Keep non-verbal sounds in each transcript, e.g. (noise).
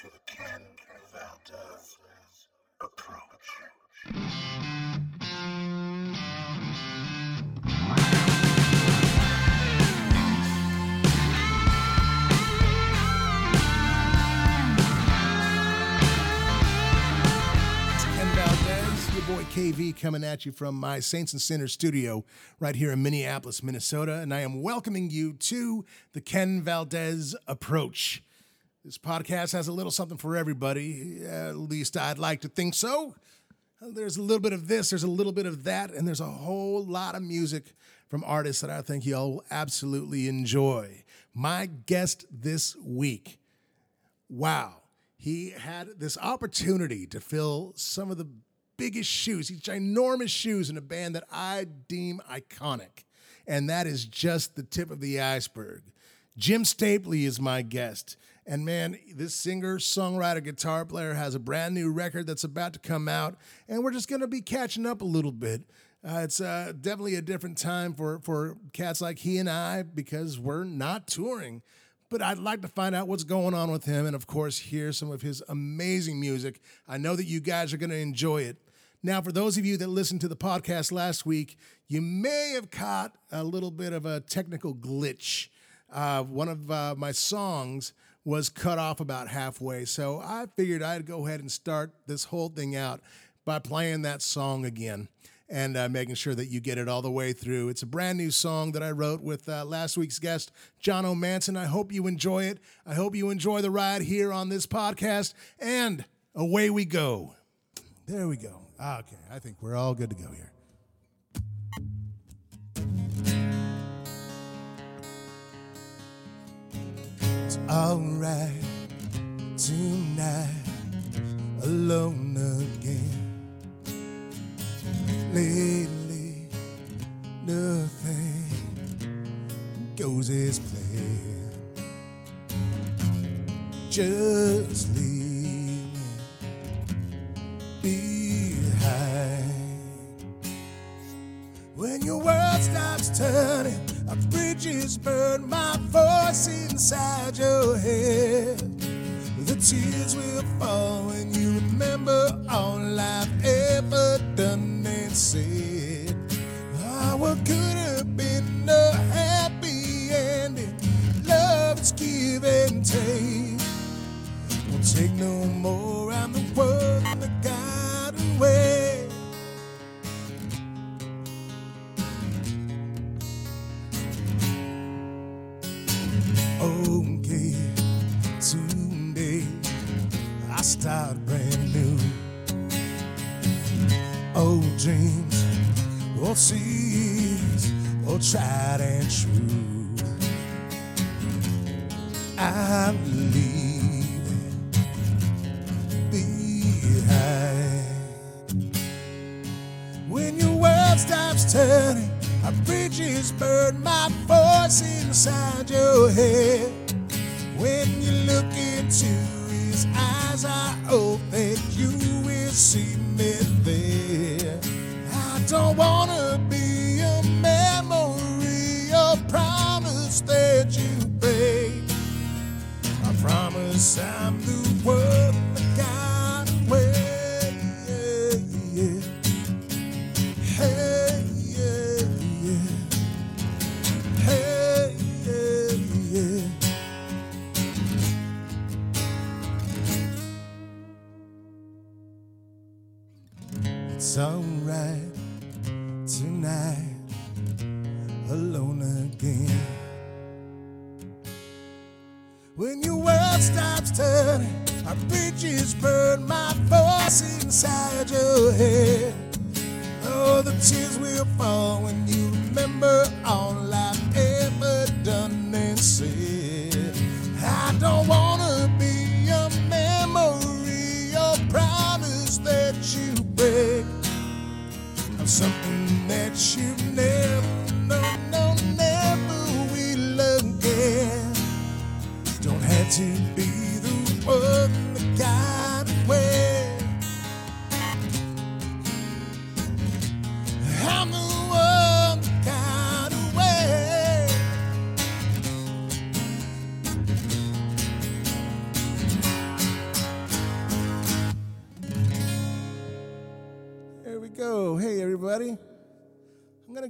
to the Ken Valdez approach. Boy KV, coming at you from my Saints and Sinners studio right here in Minneapolis, Minnesota. And I am welcoming you to the Ken Valdez Approach. This podcast has a little something for everybody. At least I'd like to think so. There's a little bit of this, there's a little bit of that, and there's a whole lot of music from artists that I think y'all will absolutely enjoy. My guest this week wow, he had this opportunity to fill some of the biggest shoes, these ginormous shoes in a band that I deem iconic. And that is just the tip of the iceberg. Jim Stapley is my guest. And man, this singer, songwriter, guitar player has a brand new record that's about to come out. And we're just to be catching up a little bit. Uh, it's uh, definitely a different time for, for cats like he and I because we're not touring but I'd like to find out what's going on with him and, of course, hear some of his amazing music. I know that you guys are to enjoy it. Now, for those of you that listened to the podcast last week, you may have caught a little bit of a technical glitch. Uh, one of uh, my songs was cut off about halfway, so I figured I'd go ahead and start this whole thing out by playing that song again and uh, making sure that you get it all the way through. It's a brand new song that I wrote with uh, last week's guest, John O'Manson. I hope you enjoy it. I hope you enjoy the ride here on this podcast. And away we go. There we go. Ah, Okay, I think we're all good to go here. Alright tonight, alone again. Lately, nothing goes as planned. Just leaving behind. When your world stops turning, bridges burn my voice inside your head. The tears will fall when you remember all I've ever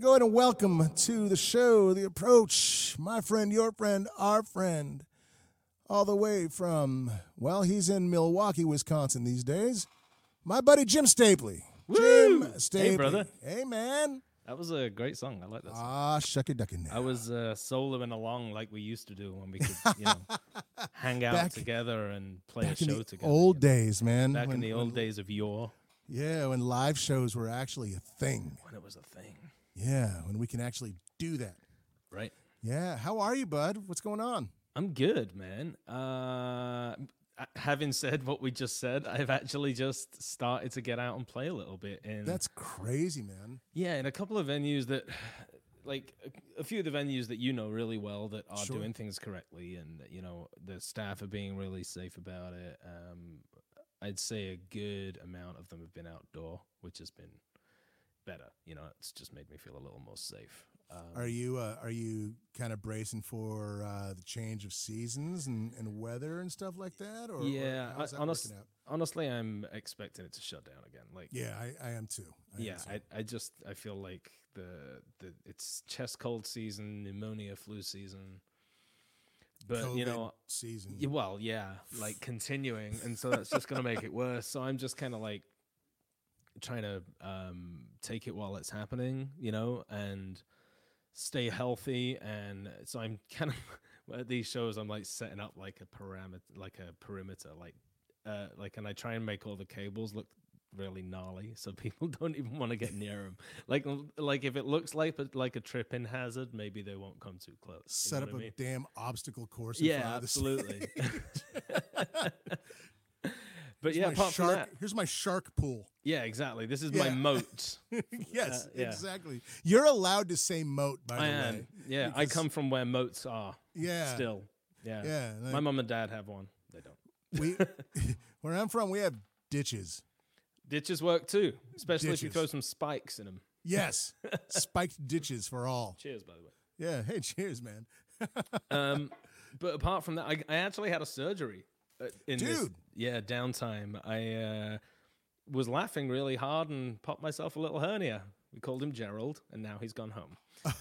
to go ahead and welcome to the show, The Approach, my friend, your friend, our friend, all the way from, well, he's in Milwaukee, Wisconsin these days. My buddy Jim Stapley. Woo! Jim Stapley. Hey, brother. Hey, man. That was a great song. I like that. Song. Ah, shucky ducky now. I was uh, soloing along like we used to do when we could, you know, (laughs) hang out Back- together and play a Back in show the together. old you know. days, man. Back when- in the old when- days of yore, Yeah, when live shows were actually a thing. when it was a thing, Yeah, when we can actually do that. right? Yeah. How are you, bud? What's going on? I'm good, man. Uh, having said what we just said, I've actually just started to get out and play a little bit. And That's crazy, man. yeah, in a couple of venues that, like a, a few of the venues that you know really well that are Sure. doing things correctly, and you know the staff are being really safe about it. Um, I'd say a good amount of them have been outdoor, which has been better. You know, it's just made me feel a little more safe. Um, Are you uh, are you kind of bracing for uh, the change of seasons and, and weather and stuff like that? Or or yeah, how's I, that honest, working out? honestly, I'm expecting it to shut down again. Like, Yeah, I, I am too. I am yeah, too. I, I just I feel like the the it's chest cold season, pneumonia, flu season. But you know, season. well, yeah, like continuing, and so that's just gonna make it worse. So I'm just kind of like trying to um, take it while it's happening, you know, and stay healthy. And so I'm (laughs) kind of at these shows, I'm like setting up like a parameter, like a perimeter, like uh, like, and I try and make all the cables look really gnarly, so (laughs) people don't even want to get near them. Like, like if it looks like a, like a tripping hazard, maybe they won't come too close. Set up a mean? damn obstacle course. Yeah, front of the absolutely. (laughs) but yeah, my apart from shark, that, here's my shark pool. Yeah, exactly. This is my moat. (laughs) yes, Uh, yeah. exactly. You're allowed to say moat, by I the am. way. Yeah, I come from where moats are. Yeah. Still. Yeah. Yeah, My mom and dad have one. They don't. We, (laughs) (laughs) where I'm from, we have ditches. Ditches work too, especially if you throw some spikes in them. Yes, spiked ditches for all. Cheers, by the way. Yeah. Hey, cheers, man. Um, but apart from that, I, I actually had a surgery uh, in this. Dude. Yeah, downtime. I uh, was laughing really hard and popped myself a little hernia. We called him Gerald, and now he's gone home. (laughs)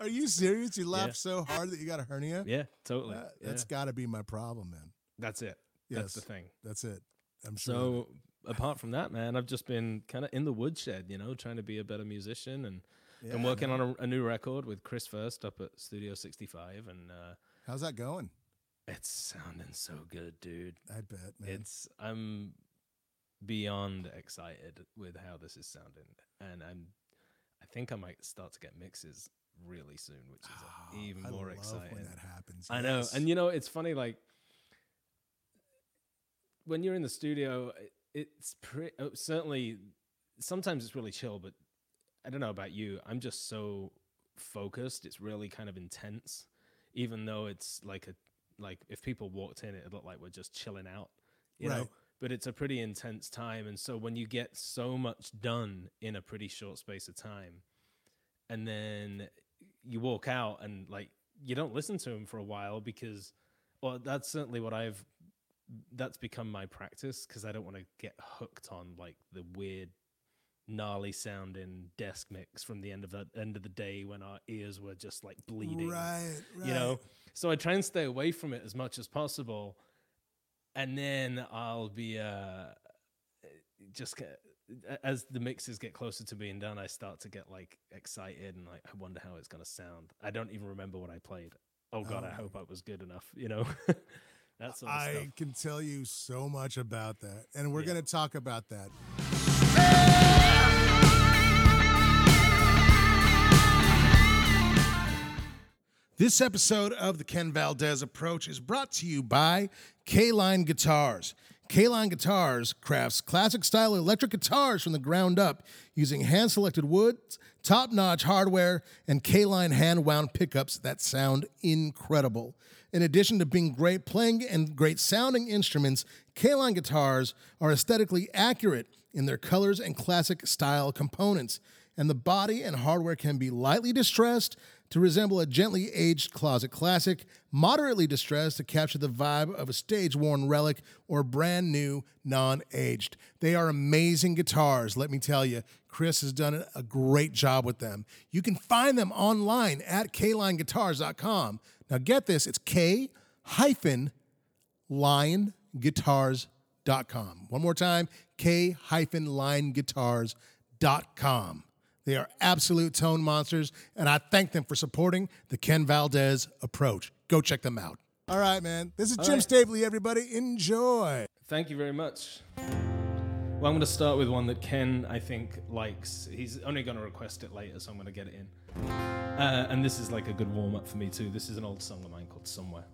Are you serious? You laughed Yeah. so hard that you got a hernia? Yeah, totally. Yeah. That's got to be my problem, man. That's it. That's the thing. That's it. I'm sure. So apart from that, man, I've just been kind of in the woodshed, you know, trying to be a better musician and Yeah, and working on a, a new record with Chris First up at Studio 65, and uh, how's that going? it's sounding so good, dude. I bet, man. It's I'm beyond excited with how this is sounding, and I'm I think I might start to get mixes really soon, which is Oh, even I more exciting. when that happens. I know, and you know, it's funny. Like when you're in the studio, it's pretty. Oh, certainly, sometimes it's really chill, but I don't know about you. I'm just so focused. It's really kind of intense, even though it's like a like if people walked in, it'd look like we're just chilling out, you know. But it's a pretty intense time, and so when you get so much done in a pretty short space of time, and then you walk out and like you don't listen to him for a while because well that's certainly what i've that's become my practice because i don't want to get hooked on like the weird gnarly sounding desk mix from the end of the end of the day when our ears were just like bleeding Right, right. you know so i try and stay away from it as much as possible and then i'll be uh just get, as the mixes get closer to being done i start to get like excited and like i wonder how it's going to sound i don't even remember what i played oh god i Oh. hope i was good enough you know (laughs) that sort of I stuff can tell you so much about that, and we're Yeah. going to talk about that. This episode of the Ken Valdez Approach is brought to you by K-Line Guitars. K-Line Guitars crafts classic style electric guitars from the ground up using hand selected woods, top notch hardware, and K-Line hand wound pickups that sound incredible. In addition to being great playing and great sounding instruments, K-Line guitars are aesthetically accurate in their colors and classic style components. And the body and hardware can be lightly distressed to resemble a gently aged closet classic, moderately distressed to capture the vibe of a stage worn relic, or brand new, non aged. They are amazing guitars, let me tell you. Chris has done a great job with them. You can find them online at klineguitars.com. Now, get this it's K hyphen lineguitars.com. One more time, K hyphen lineguitars.com. They are absolute tone monsters, and I thank them for supporting the Ken Valdez approach. Go check them out. All right, man. This is Jim right. Stapley, everybody. Enjoy. Thank you very much. Well, I'm going to start with one that Ken, I think, likes. He's only going to request it later, so I'm going to get it in. Uh, and this is like a good warm up for me, too. This is an old song of mine called Somewhere.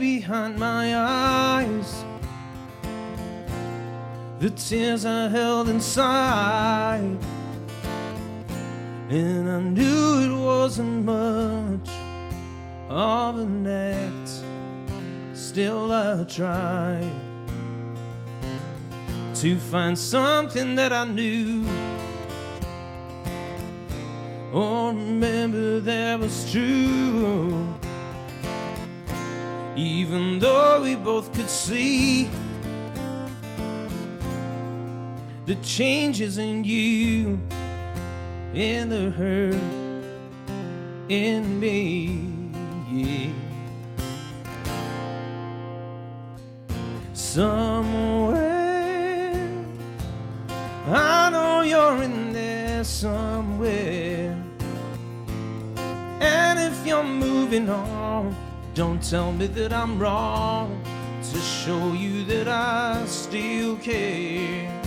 Behind my eyes. The tears I held inside. And I knew it wasn't much of an act. Still, I tried to find something that I knew. or remember that was true. Even though we both could see the changes in you and the hurt in me. Yeah. Somewhere, I know you're in there somewhere. And if you're moving on, don't tell me that I'm wrong to show you that I still care.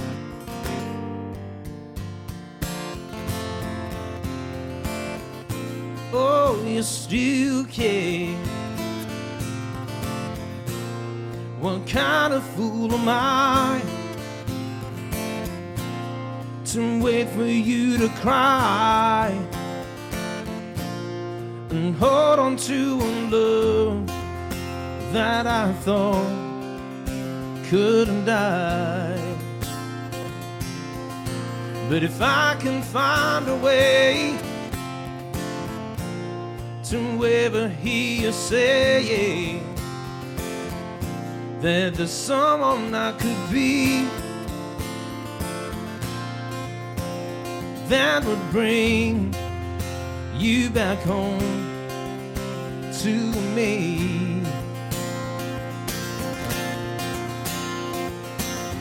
Oh, you still care. What kind of fool am I to wait for you to cry? And hold on to a love that I thought couldn't die. But if I can find a way to ever hear you say that there's someone I could be that would bring you back home to me.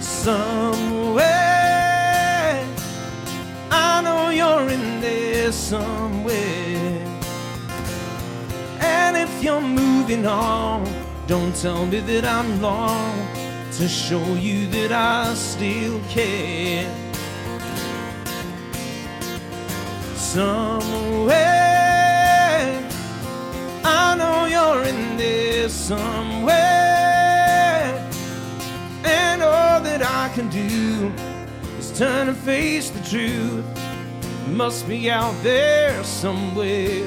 Somewhere, I know you're in there somewhere. And if you're moving on, don't tell me that I'm wrong to show you that I still care. Somewhere, I know you're in there somewhere. And all that I can do is turn and face the truth. Must be out there somewhere.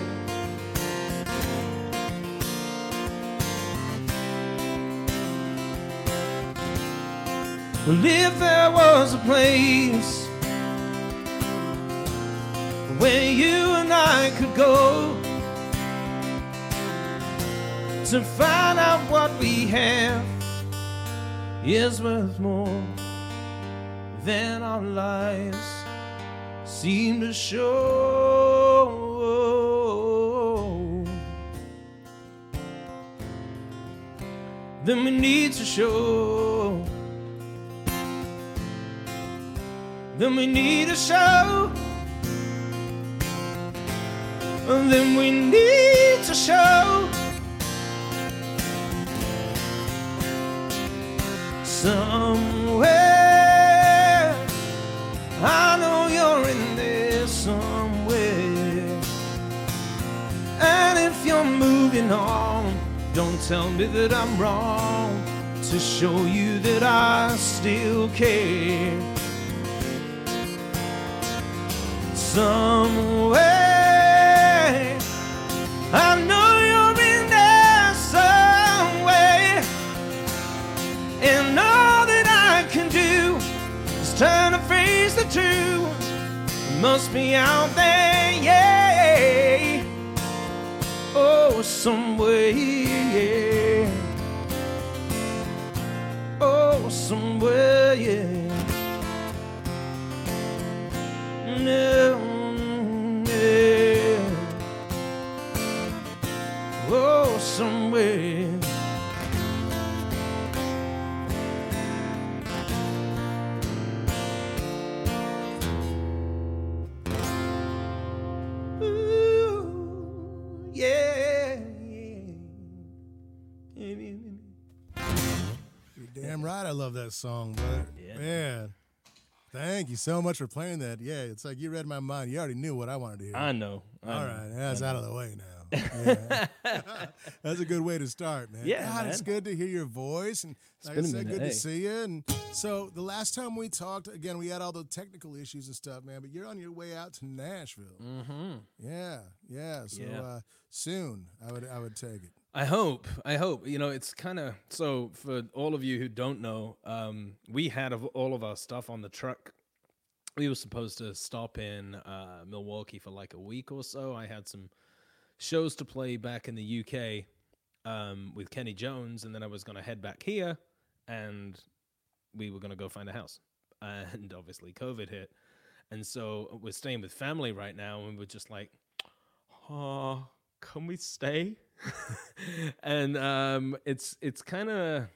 Well, if there was a place where you and I could go to find out what we have is worth more than our lives seem to show. Then we need to show. Then we need to show. And then we need to show somewhere. I know you're in there somewhere. And if you're moving on, don't tell me that I'm wrong to show you that I still care. Some I know you're in there some way, and all that I can do is turn to face the truth. Must be out there, yeah. Oh, somewhere, yeah. Oh, somewhere, yeah. No, yeah. Oh, somewhere. Ooh, yeah, yeah. You're damn right. I love that song, but Yeah. man, thank you so much for playing that. Yeah, it's like you read my mind. You already knew what I wanted to hear. I know. I All know. right, that's out of the way now. Yeah. (laughs) that's a good way to start, man. Yeah, God, it's good to hear your voice, and like I said, good hey. to see you. And so the last time we talked, again, we had all the technical issues and stuff, man. But you're on your way out to Nashville. Mm-hmm. Yeah, yeah. So Yeah. Uh, soon, I would, I would take it. I hope. I hope. You know, it's kind of so for all of you who don't know, um, we had of all of our stuff on the truck. We were supposed to stop in uh, Milwaukee for like a week or so. I had some shows to play back in the UK um, with Kenney Jones, and then I was going to head back here, and we were going to go find a house. (laughs) And obviously, COVID hit, and so we're staying with family right now, and we're just like, oh, can we stay? (laughs) and um, it's it's kind of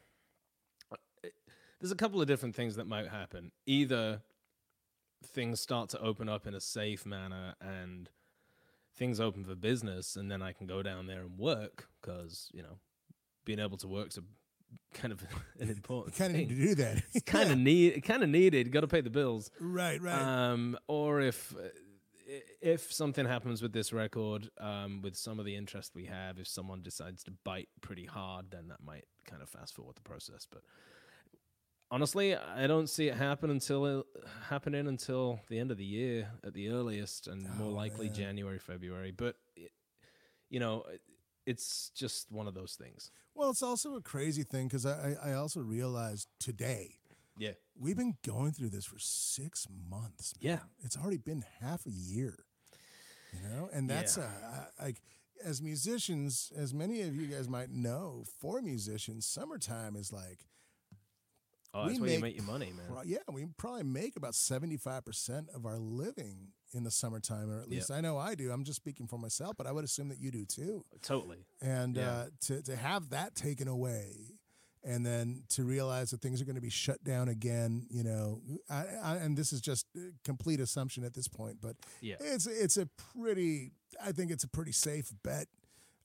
there's a couple of different things that might happen. Either things start to open up in a safe manner and things open for business, and then I can go down there and work because you know being able to work's a kind of (laughs) an important Kind of need to do that. It's (laughs) kind of need kind of needed. Got to pay the bills. right, right. Um, or if if something happens with this record, um, with some of the interest we have, if someone decides to bite pretty hard, then that might kind of fast forward the process. But honestly, I don't see it happen until it, happening until the end of the year at the earliest, and more Oh, likely man. January, February. But it, you know, it- it's just one of those things. well, it's also a crazy thing because I, I I also realized today Yeah. we've been going through this for six months. man. Yeah. it's already been half a year. You know, and that's Yeah. uh, like as musicians, as many of you guys might know, for musicians, summertime is like Oh, that's We where you make make your money, man. Pro- yeah, we probably make about 75% of our living in the summertime, or at least I know I do. I'm just speaking for myself, but I would assume that you do too. Totally. And Yeah. uh, to, to have that taken away and then to realize that things are going to be shut down again, you know, I, I, and this is just uh, complete assumption at this point, but Yeah. it's, it's a pretty, I think it's a pretty safe bet.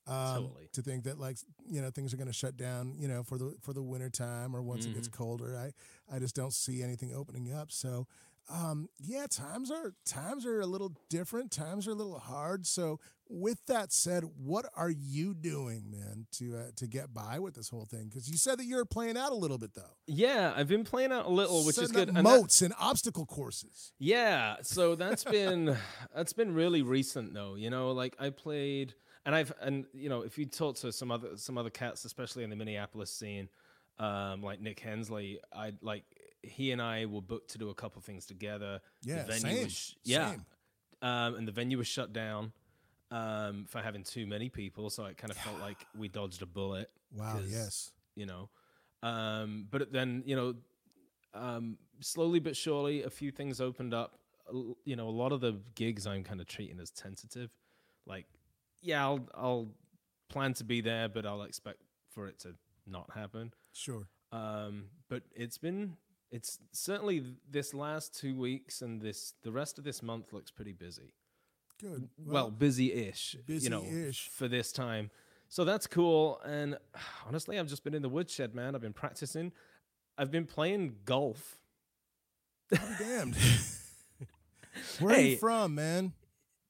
Um, Totally. To think that like you know things are going to shut down you know for the for the winter time or once it gets Mm-hmm. colder I I just don't see anything opening up so um, yeah times are times are a little different times are a little hard so with that said what are you doing man to uh, to get by with this whole thing because you said that you're playing out a little bit though Yeah, I've been playing out a little, which is good. and that- moats and obstacle courses Yeah, so that's been (sighs) that's been really recent though. You know, like I played and I've and you know, if you talk to some other some other cats, especially in the Minneapolis scene, um, like Nick Hensley, I like he and I were booked to do a couple things together. Yeah, the venue same, was yeah. same. Um, and the venue was shut down um, for having too many people, so it kind of felt (sighs) like we dodged a bullet. Wow. yes you know. Um, but then, you know, um, slowly but surely, a few things opened up. You know, a lot of the gigs I'm kind of treating as tentative. Like, yeah, I'll I'll plan to be there, but I'll expect for it to not happen. sure Um, but it's been it's certainly this last two weeks and this the rest of this month looks pretty busy good well, busy-ish, you know, busy-ish. for this time. So that's cool. And honestly, I've just been in the woodshed, man. I've been practicing. I've been playing golf. Be damned (laughs) where are you from man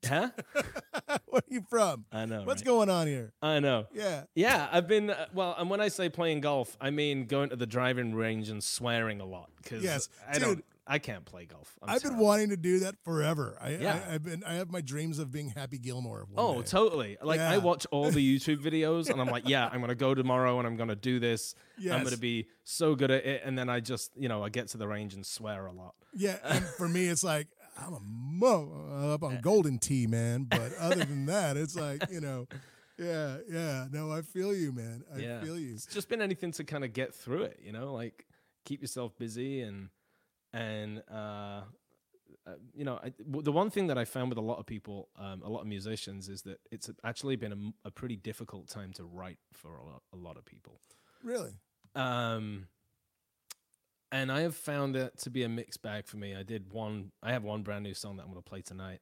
Huh? (laughs) (laughs) Where are you from? I know. What's right? going on here? I know. Yeah. Yeah, I've been uh, well, and when I say playing golf, I mean going to the driving range and swearing a lot because Yes, I dude. don't, I can't play golf. I'm I've been wanting to do that forever. I, Yeah. I, have been. I have my dreams of being Happy Gilmore. one Oh, day. totally. Like I watch all the (laughs) YouTube videos and I'm like, yeah, I'm gonna go tomorrow and I'm gonna do this. Yes. I'm gonna be so good at it, and then I just, you know, I get to the range and swear a lot. Yeah, and for me, it's like I'm a mo up on Golden Tee, man. (laughs) But other than that, it's like you know, yeah, yeah. No, I feel you, man. I yeah, feel you. It's just been anything to kind of get through it, you know, like keep yourself busy and and uh, uh, you know, I, w- the one thing that I found with a lot of people, um, a lot of musicians, is that it's actually been a pretty difficult time to write for a lot, a lot of people. Really? Um, and I have found it to be a mixed bag for me. I did one. I have one brand new song that I'm going to play tonight.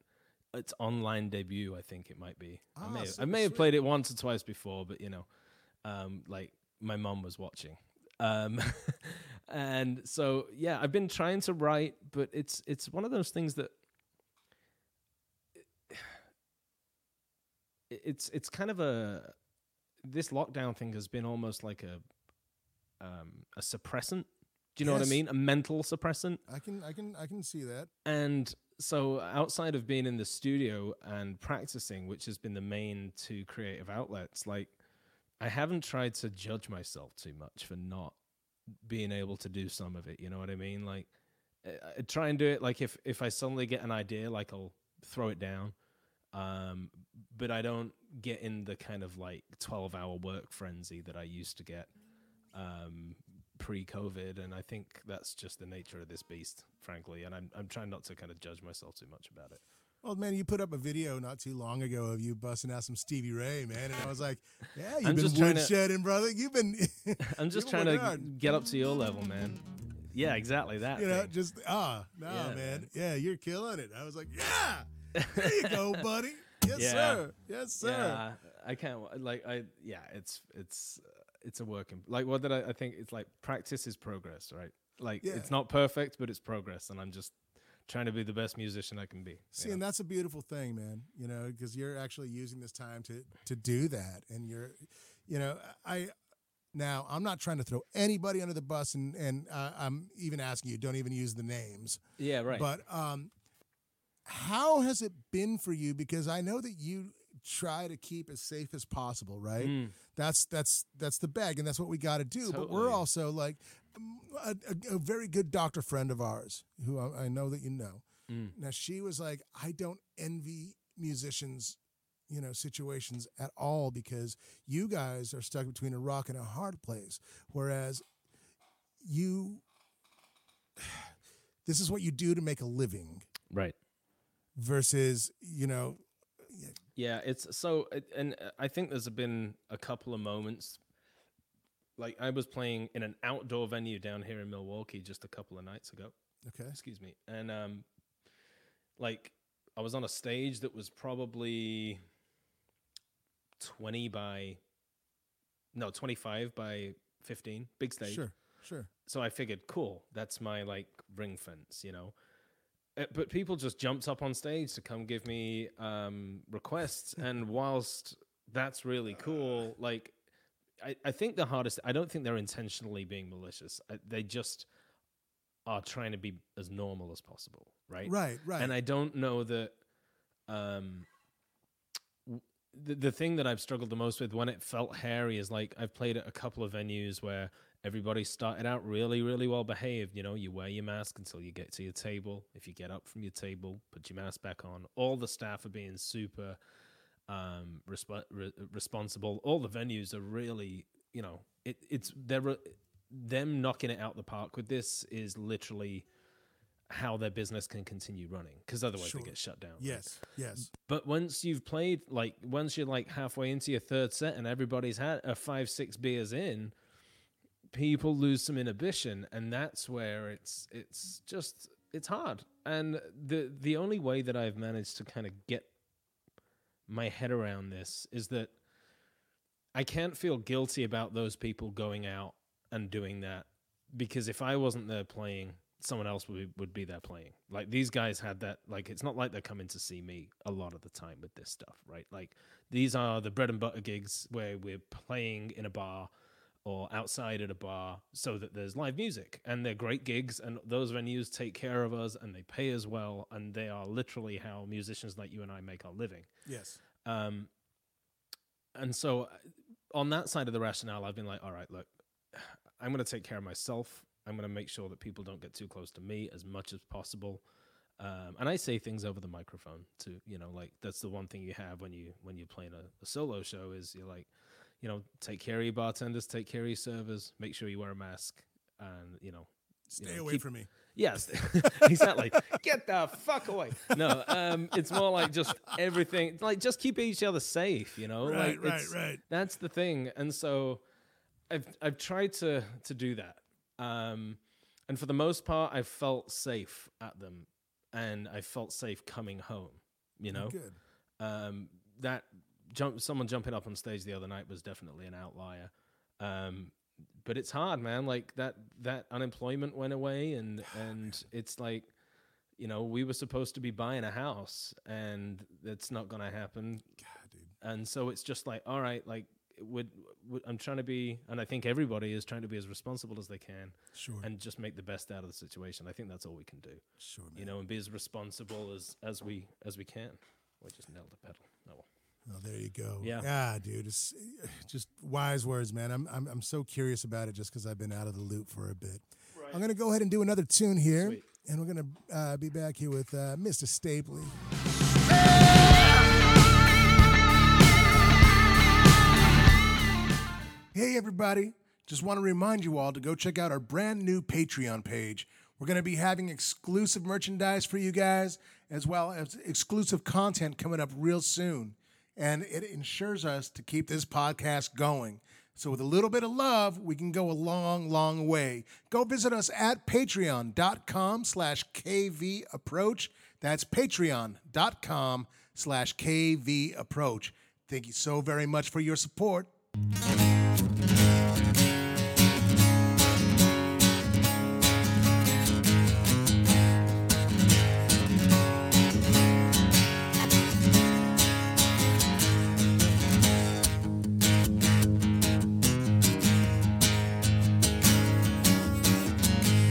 It's online debut, I think it might be. I Ah, may, have, I may have played it once or twice before, but you know, um, like my mom was watching. Um, (laughs) and so yeah, I've been trying to write, but it's it's one of those things that (sighs) it's it's kind of a this lockdown thing has been almost like a um, a suppressant. Do you know what I mean? A mental suppressant. I can, I can, I can see that. And so, outside of being in the studio and practicing, which has been the main two creative outlets, like I haven't tried to judge myself too much for not being able to do some of it. You know what I mean? Like, I, I try and do it. Like, if if I suddenly get an idea, like I'll throw it down. Um, but I don't get in the kind of like twelve hour work frenzy that I used to get um, pre-COVID, and I think that's just the nature of this beast, frankly. And I'm I'm trying not to kind of judge myself too much about it. Well, man, you put up a video not too long ago of you busting out some Stevie Ray, man, and I was like, yeah, you've I'm been trying to- woodshedding, brother. You've been, (laughs) I'm just trying to hard. get up to your level, man. Yeah, exactly that. you know, thing. just ah, no, Yeah, man. man. yeah, you're killing it. I was like, yeah, there you go, (laughs) buddy. Yes, Yeah. sir. Yes, sir. Yeah, I can't like I yeah, it's it's uh, it's a work in like what did I I think it's like practice is progress, right? Like Yeah. it's not perfect, but it's progress, and I'm just trying to be the best musician I can be. See, know? and that's a beautiful thing, man. You know, because you're actually using this time to to do that, and you're, you know, I. Now, I'm not trying to throw anybody under the bus, and and uh, I'm even asking you, don't even use the names. yeah, right. But um, how has it been for you? Because I know that you try to keep as safe as possible, right? Mm. That's that's that's the bag, and that's what we got to do. But we're also like a, a, a very good doctor friend of ours, who I, I know that you know. Mm. Now she was like, I don't envy musicians, you know, situations at all because you guys are stuck between a rock and a hard place, whereas you. (sighs) This is what you do to make a living right. versus, you know, Yeah, it's so, and uh, I think there's been a couple of moments. Like I was playing in an outdoor venue down here in Milwaukee just a couple of nights ago. okay. Excuse me, and um, like I was on a stage that was probably twenty by, no, twenty five by fifteen, big stage. Sure, sure. So I figured, cool, that's my like ring fence, you know. Uh, But people just jumped up on stage to come give me um, requests, (laughs) and whilst that's really cool, like I, I think the hardest, I don't think they're intentionally being malicious. I, they just are trying to be as normal as possible, right? Right, right. And I don't know that. Um, the the thing that I've struggled the most with when it felt hairy is like I've played at a couple of venues where everybody started out really really well behaved. You know, you wear your mask until you get to your table. If you get up from your table, put your mask back on. All the staff are being super um resp- re- responsible all the venues are really you know it, it's they're re- them knocking it out the park with this is literally how their business can continue running because otherwise Sure. they get shut down right? yes, yes. but once you've played like once you're like halfway into your third set and everybody's had a five six beers in people lose some inhibition and that's where it's it's just it's hard and the the only way that i've managed to kind of get my head around this is that i can't feel guilty about those people going out and doing that because if i wasn't there playing someone else would be, would be there playing. Like these guys had that. Like it's not like they're coming to see me a lot of the time with this stuff, right? Like these are the bread and butter gigs where we're playing in a bar or outside at a bar so that there's live music and they're great gigs and those venues take care of us and they pay as well and they are literally how musicians like you and I make our living. Yes. Um, and so uh, on that side of the rationale, I've been like, all right, look, I'm going to take care of myself. I'm going to make sure that people don't get too close to me as much as possible. Um, and I say things over the microphone too. You know, like that's the one thing you have when you when you're playing a, a solo show is you're like, you know, take care of your bartenders, take care of your servers, make sure you wear a mask, and you know, you Stay know, away keep- from me. Yes, (laughs) exactly. Get the fuck away. No, um, it's more like just everything. Like just keep each other safe. You know, Right, like right, right. That's the thing. And so, I've I've tried to to do that. Um, and for the most part, I felt safe at them, and I felt safe coming home. You know, Good. um, that jump someone jumping up on stage the other night was definitely an outlier. Um, but it's hard, man. Like that that unemployment went away, and (sighs) and it's like, you know, we were supposed to be buying a house, and it's not gonna happen. God, dude. And so it's just like, all right, like. Would, would I'm trying to be, and I think everybody is trying to be as responsible as they can, Sure. and just make the best out of the situation. I think that's all we can do, sure, man. you know, and be as responsible as as we as we can. We just nailed the pedal. Oh well. Oh, there you go. Yeah. Yeah, dude. It's (sighs) just wise words, man. I'm I'm I'm so curious about it just because I've been out of the loop for a bit. I'm gonna go ahead and do another tune here, Sweet. and we're gonna uh, be back here with uh, Mr. Stapley. Hey, everybody. Just want to remind you all to go check out our brand new Patreon page. We're going to be having exclusive merchandise for you guys, as well as exclusive content coming up real soon. And it ensures us to keep this podcast going. So, with a little bit of love, we can go a long, long way. Go visit us at patreon.com slash KV approach. That's patreon.com slash KV approach. Thank you so very much for your support.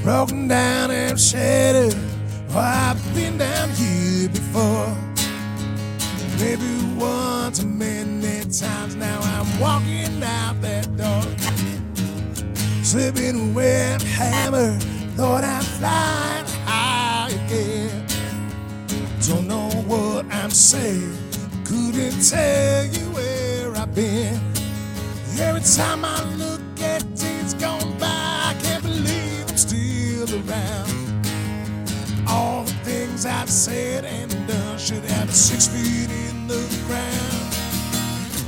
Broken down and shattered. Oh, I've been down here before. Maybe once, a many times now. I'm walking out that door, slipping a hammer. Thought I'm flying high again. Don't know what I'm saying. Couldn't tell you where I've been. Every time I look things I've said and done should have six feet in the ground.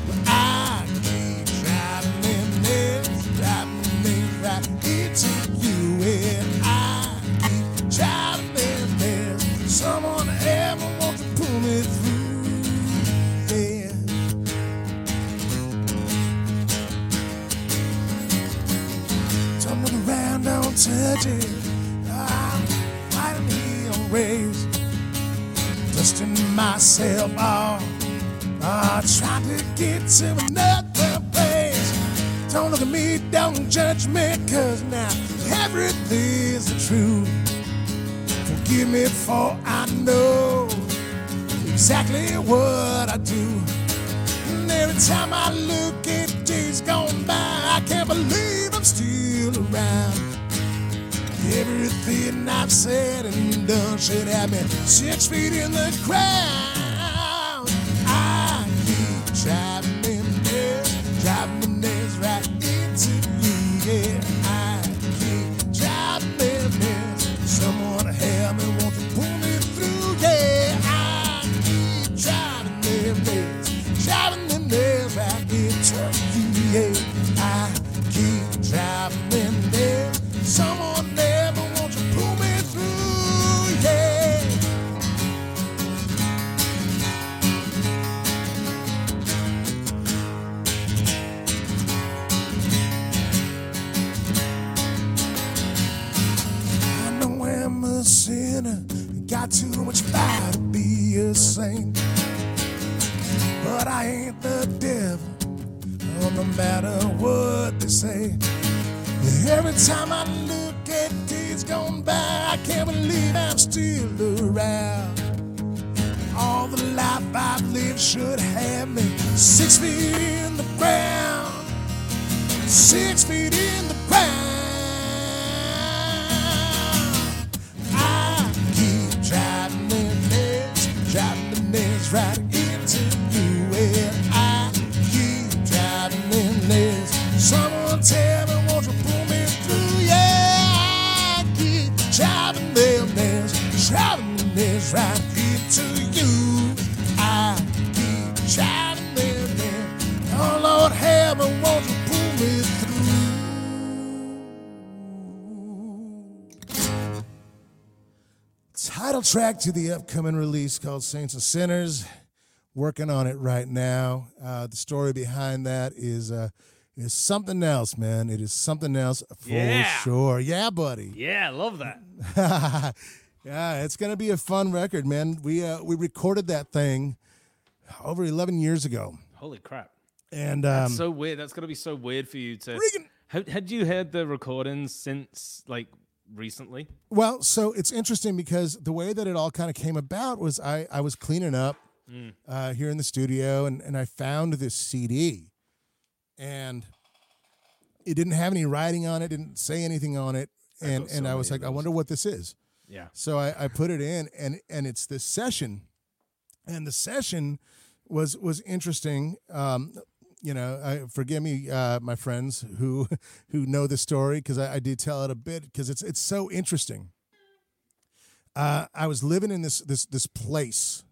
But I keep driving in this, driving this right into you, and I keep driving in this. Someone ever wants to pull me through, yeah. Tumbling around, don't touch it. I'm fighting here on myself off. I trying to get to another place. Don't look at me, don't judge me, cause now everything's the truth. Forgive me for I know exactly what I do. And every time I look at days gone by, I can't believe I'm still around. Everything I've said and done should have been six feet in the ground. Too much fire to be a saint. But I ain't the devil, oh, no matter what they say. Every time I look at days gone by, I can't believe I'm still around. All the life I've lived should have me six feet in the ground. Six feet in the ground. Title track to the upcoming release called Saints and Sinners. Working on it right now. Uh, the story behind that is uh, is something else, man. It is something else for Yeah. sure. Yeah, buddy. Yeah, I love that. (laughs) yeah, it's gonna be a fun record, man. We uh, we recorded that thing over eleven years ago, Holy crap. and um, That's so weird. That's gonna be so weird for you to. Had you heard the recordings since like recently? Well, so it's interesting because the way that it all kind of came about was I, I was cleaning up uh, here in the studio and, and I found this CD and it didn't have any writing on it, didn't say anything on it. And, so and I was like, I wonder what this is. Yeah. So I, I put it in and, and it's this session. And the session was was interesting. Um, you know, I, forgive me, uh, my friends who (laughs) who know the story because I, I do tell it a bit because it's it's so interesting. Uh, I was living in this this this place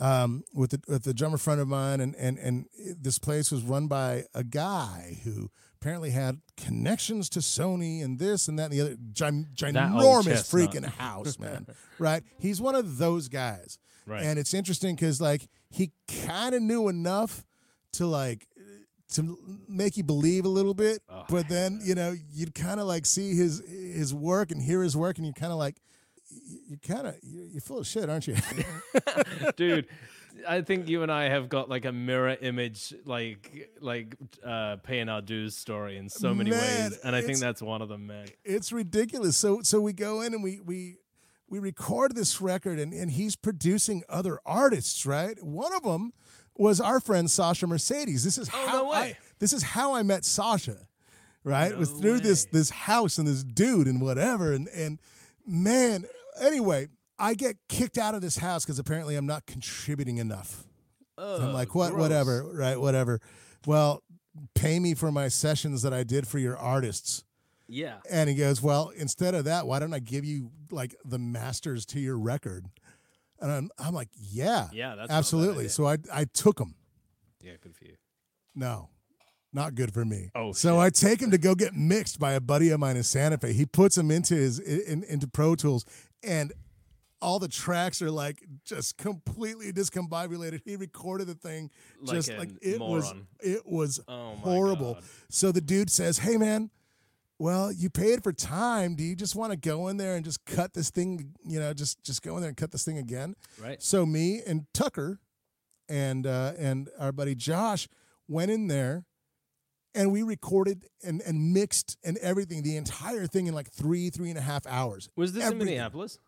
um, with the with the drummer friend of mine, and and and this place was run by a guy who apparently had connections to Sony and this and that and the other gi- That ginormous freaking house, man. (laughs) right? He's one of those guys, Right. and it's interesting because like he kind of knew enough to like to make you believe a little bit, Oh, but then you know you'd kind of like see his his work and hear his work, and you're kind of like. You kind of you're, full of shit, aren't you? (laughs) Dude, (laughs) I think you and I have got like a mirror image, like like uh, paying our dues story in so many Man, ways, and I think that's one of them, man. it's ridiculous. So so we go in and we we we record this record and, and he's producing other artists, right? One of them was our friend Sasha Mercedes. This is Oh, how no I this is how I met Sasha. Right? it was through this way. this house and this dude and whatever and and man, anyway, I get kicked out of this house because apparently I'm not contributing enough. I'm like, what? gross. Whatever, right? Whatever. Well, pay me for my sessions that I did for your artists. Yeah. And he goes, Well, instead of that, why don't I give you like the masters to your record? And I'm, I'm like, Yeah, Yeah, that's not a bad absolutely. So I, I took him. Yeah, good for you. No, not good for me. Oh, so shit. I take him to go get mixed by a buddy of mine in Santa Fe. He puts him into his in, into Pro Tools, and all the tracks are like just completely discombobulated. He recorded the thing Like just like it was it was Oh horrible. God. So the dude says, "Hey man, well, you paid for time. Do you just want to go in there and just cut this thing, you know, just just go in there and cut this thing again?" Right. So me and Tucker and uh, and our buddy Josh went in there and we recorded and, and mixed and everything, the entire thing in like three, three and a half hours. Was this in Minneapolis?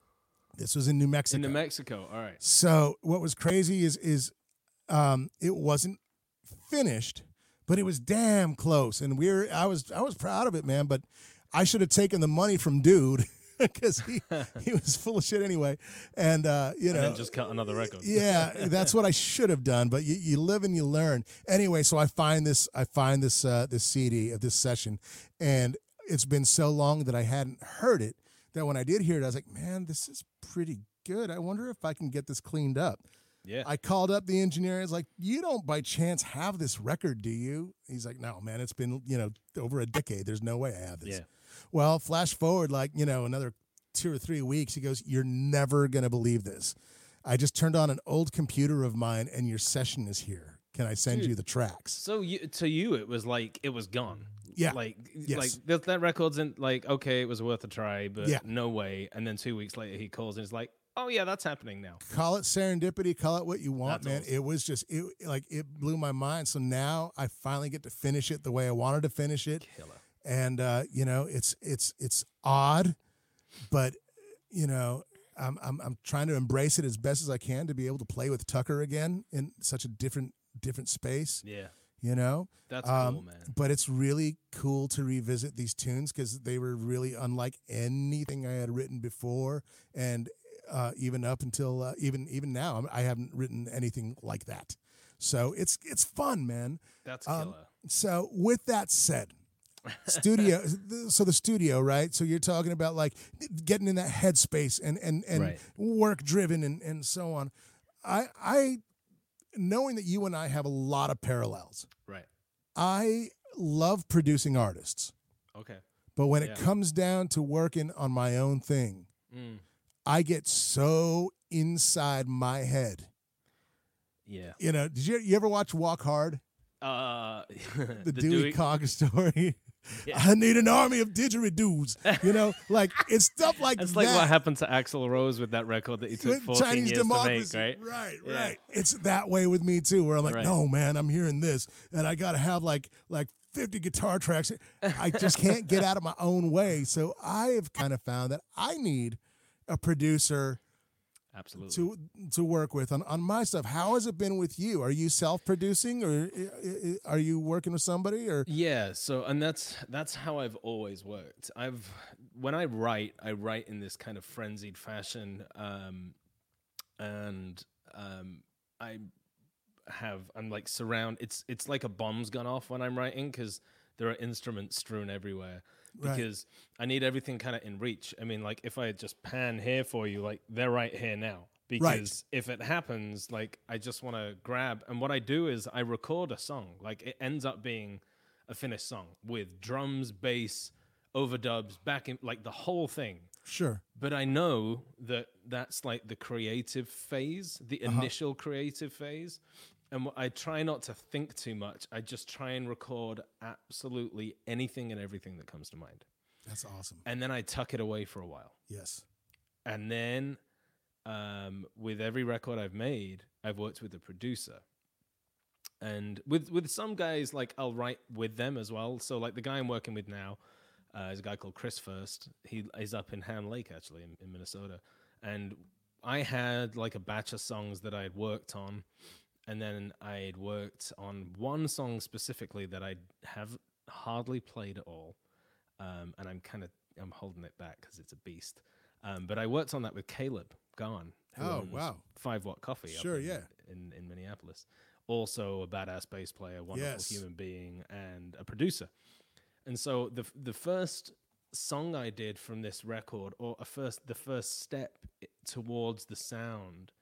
This was in New Mexico. In New Mexico. All right. So what was crazy is is um, it wasn't finished, but it was damn close, and we are I was I was proud of it, man. But I should have taken the money from dude (laughs) because he (laughs) he was full of shit anyway, and uh, you know And then just cut another record. yeah, (laughs) that's what I should have done. But you, you live and you learn. Anyway, so I find this I find this uh, this CD of this session, and it's been so long that I hadn't heard it that when I did hear it, I was like, man, this is pretty good. I wonder if I can get this cleaned up. Yeah. I called up the engineer. I was like, you don't by chance have this record, do you? He's like, no, man, it's been you know over a decade. There's no way I have this. Yeah. Well, flash forward like, you know, another two or three weeks. He goes, You're never going to believe this. I just turned on an old computer of mine and your session is here. Can I send you the tracks? So you, to you, it was like it was gone. Yeah. Like, Yes. like that, that record's in. Like, okay, it was worth a try, but Yeah. no way. And then two weeks later, he calls and he's like, oh yeah, that's happening now. call it serendipity, call it what you want, That's man. awesome. It was just it like it blew my mind. So now I finally get to finish it the way I wanted to finish it. Killer. And uh, you know, it's it's it's odd, but you know, I'm I'm I'm trying to embrace it as best as I can to be able to play with Tucker again in such a different different space, Yeah, you know. that's Um, cool, man. But it's really cool to revisit these tunes because they were really unlike anything I had written before, and uh, even up until uh, even even now, I'm- haven't written anything like that. So it's it's fun, man. That's um. So with that said, studio. (laughs) so the studio, right? So you're talking about like getting in that headspace and and and Right. work driven and and so on. I I knowing that you and I have a lot of parallels. right. I love producing artists, Okay. but when it comes down to working on my own thing, Mm. I get so inside my head. Yeah. You know, did you, you ever watch Walk Hard? Uh, (laughs) The, Dewey, Cox (laughs) story. Yeah. I need an army of didgeridoos. You know, (laughs) like it's stuff like That's that. like what happened to Axl Rose with that record that he took with 14 Chinese years democracy. to make, right? Right, Yeah. right. It's that way with me too, where I'm like, Right. no, man, I'm hearing this, and I got to have like like 50 guitar tracks. I just can't get out of my own way. So I have kind of found that I need a producer Absolutely. to to work with on, on my stuff. How has it been with you? Are you self producing, or are you working with somebody? Or Yeah, so and that's that's how I've always worked. I've when I write, I write in this kind of frenzied fashion, um, and um, I have I'm like surround. It's it's like a bomb's gone off when I'm writing because there are instruments strewn everywhere. Right. Because I need everything kind of in reach. I mean, like if I just pan here for you, like they're right here now. Because if it happens, like I just want to grab. And what I do is I record a song. Like it ends up being a finished song with drums, bass, overdubs, back in like the whole thing. sure, But I know that that's like the creative phase, the uh-huh. initial creative phase. And I try not to think too much. I just try and record absolutely anything and everything that comes to mind. that's awesome. And then I tuck it away for a while. Yes, And then um, with every record I've made, I've worked with a producer. And with with some guys, like I'll write with them as well. So like the guy I'm working with now uh, is a guy called Chris First. He is up in Ham Lake actually in, in Minnesota. And I had like a batch of songs that I had worked on, and then I had worked on one song specifically that I have hardly played at all. Um, and I'm kind of I'm holding it back because it's a beast. Um, but I worked on that with Caleb Gone. who Oh, wow. Five Watt Coffee. Sure, in, yeah. In in Minneapolis. Also a badass bass player, wonderful Yes. human being, and a producer. And so the the first song I did from this record, or a first the first step towards the sound,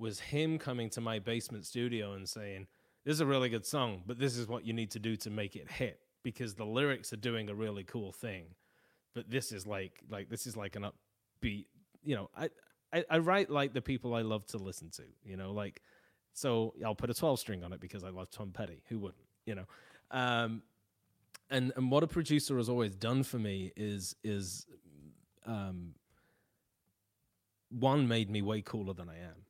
was him coming to my basement studio and saying, "This is a really good song, but this is what you need to do to make it hit because the lyrics are doing a really cool thing, but this is like like this is like an upbeat. You know, I I, I write like the people I love to listen to. You know, like so I'll put a twelve string on it because I love Tom Petty. Who wouldn't? You know." Um, and and what a producer has always done for me is is um one made me way cooler than I am.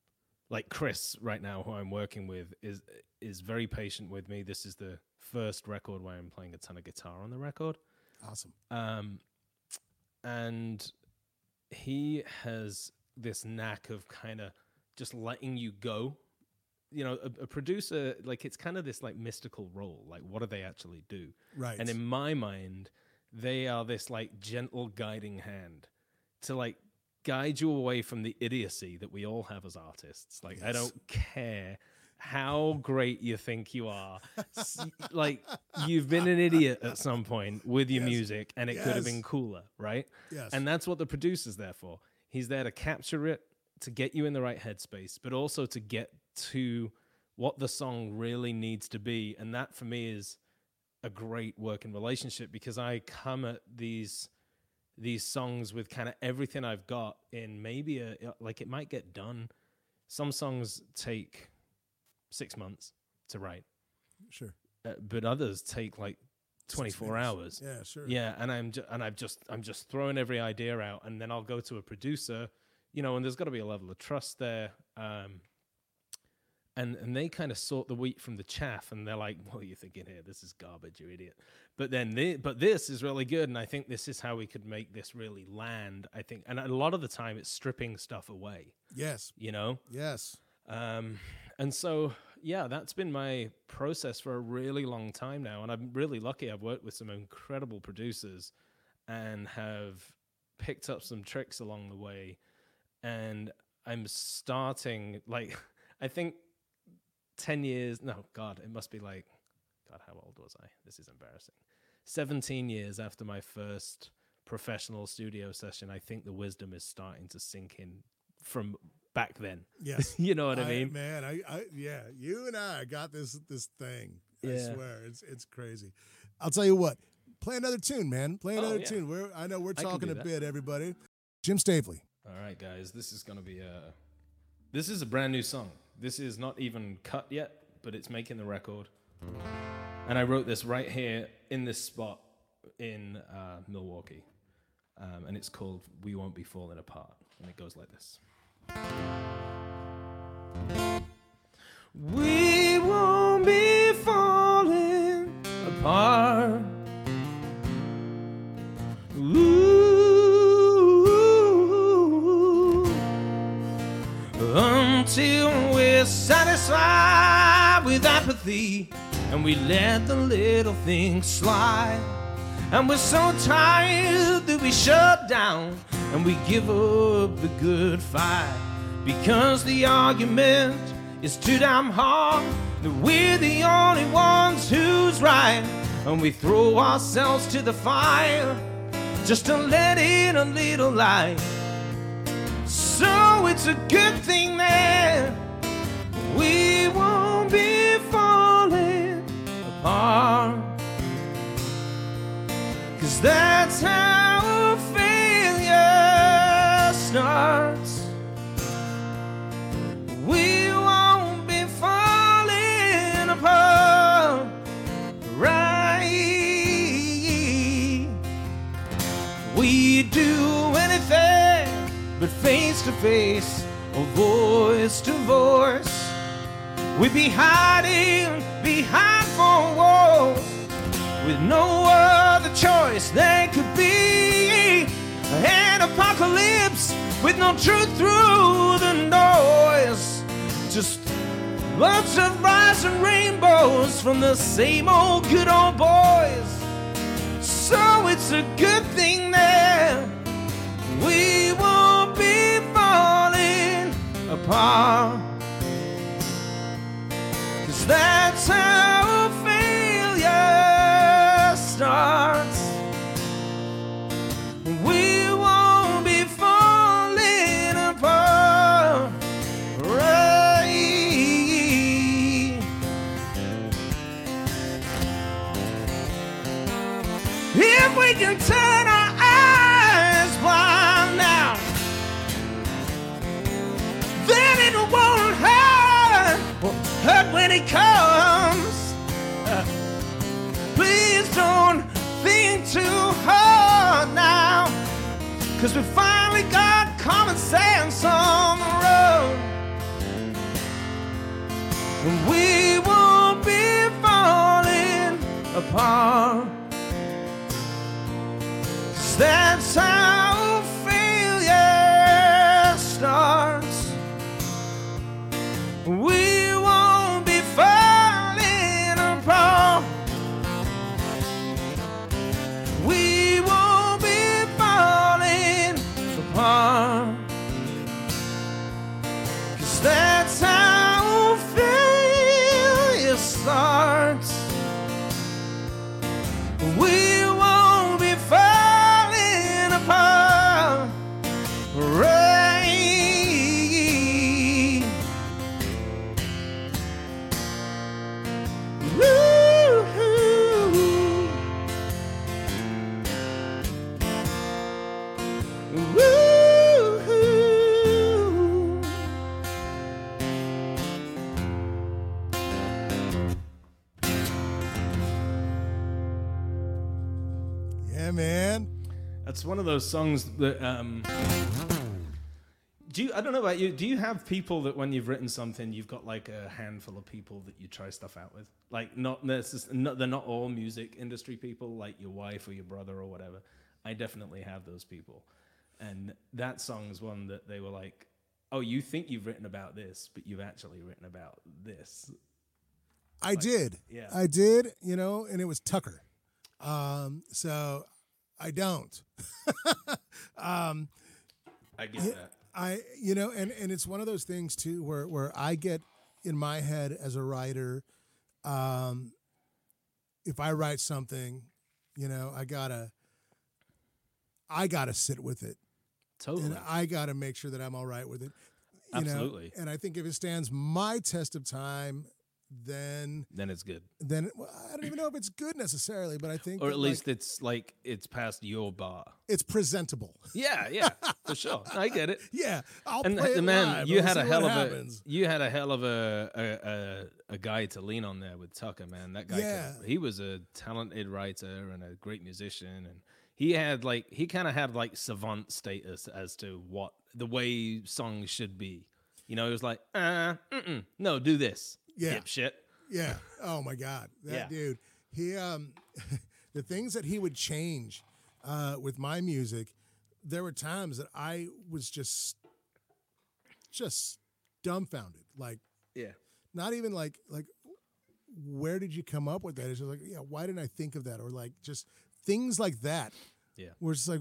Like Chris right now who I'm working with is is very patient with me. This is the first record where I'm playing a ton of guitar on the record. awesome. Um and he has this knack of kind of just letting you go you know a, a producer like it's kind of this like mystical role like what do they actually do Right. and in my mind, they are this like gentle guiding hand to like guide you away from the idiocy that we all have as artists. Like, I don't care how great you think you are. Like, you've been an idiot at some point with your Yes. music and it could have been cooler, right? yes. And that's what the producer's there for. He's there to capture it, to get you in the right headspace, but also to get to what the song really needs to be. And that for me is a great working relationship because I come at these these songs with kind of everything I've got in maybe a like it might get done. Some songs take 6 months to write, sure. uh, but others take like 24 hours. Yeah, sure. Yeah, and I'm ju- and I've just I'm just throwing every idea out, and then I'll go to a producer you know, and there's got to be a level of trust there. Um, and and they kind of sort the wheat from the chaff, and they're like, "What are you thinking here? This is garbage, you idiot." But then, the, but this is really good, and I think this is how we could make this really land. I think, and a lot of the time, it's stripping stuff away. Yes. You know, Yes. um, and so, yeah, that's been my process for a really long time now. And I'm really lucky. I've worked with some incredible producers and have picked up some tricks along the way. And I'm starting, like, (laughs) I think 10 years, no, God, it must be like, God, how old was I? This is embarrassing. 17 years after my first professional studio session, I think the wisdom is starting to sink in from back then. Yes. (laughs) you know what I mean? man, I, I, yeah, you and I got this this thing. I swear, it's it's crazy. I'll tell you what. Play another tune, man. Play Oh, another yeah. tune. We're I know we're talking a that. bit, everybody. Jim Stapley. All right, guys, this is gonna be a. This is a brand new song. This is not even cut yet, but it's making the record. And I wrote this right here in this spot in uh, Milwaukee, um, and it's called "We Won't Be Falling Apart," and it goes like this. We won't be falling apart. Satisfied with apathy and we let the little things slide. And we're so tired that we shut down and we give up the good fight because the argument is too damn hard that we're the only ones who's right. And we throw ourselves to the fire just to let in a little light. So it's a good thing that apart. Cause that's how failure starts. We won't be falling apart. Right. We do anything but face to face or voice to voice. We'd be hiding behind walls with no other choice there could be an apocalypse with no truth through the noise. Just lots of rising rainbows from the same old good old boys. So it's a good thing that we won't be falling apart. Cause that's how If we can turn our eyes blind now, then it won't hurt, won't hurt when it comes. Uh, please don't think too hard now, cause we finally got common sense on the road. And we won't be falling apart. That's how failure starts. We one of those songs that um, Do you, I don't know about you. Do you have people that when you've written something, you've got like a handful of people that you try stuff out with? Like not not they're not all music industry people, like your wife or your brother or whatever. I definitely have those people, and that song is one that they were like, "Oh, you think you've written about this, but you've actually written about this." I did. yeah. I did, you know, and it was Tucker. Um, so I don't. (laughs) um, I get that. I you know, and and it's one of those things too where where I get in my head as a writer, um, if I write something, you know, I gotta I gotta sit with it. Totally. And I gotta make sure that I'm all right with it. You Absolutely. Know? And I think if it stands my test of time, then then it's good, then well, I don't even know if it's good necessarily, but I think or that, at like, least it's like it's past your bar. it's presentable. Yeah, yeah, for sure. (laughs) I get it. Yeah, I'll and play the it man, live. you had a hell of happens. a you had a hell of a a, a, a guy to lean on there with Tucker, man. That guy, could- Yeah. he was a talented writer and a great musician, and he had like he kind of had like savant status as to what the way songs should be. You know, he was like, uh, no, do this, Yeah. dipshit. Yeah. (laughs) Oh my God, that Yeah. dude. He um, (laughs) the things that he would change uh, with my music. There were times that I was just, just dumbfounded. Like Yeah, not even like like, where did you come up with that? It's just like, yeah, why didn't I think of that? Or like just things like that. yeah. Where it's like,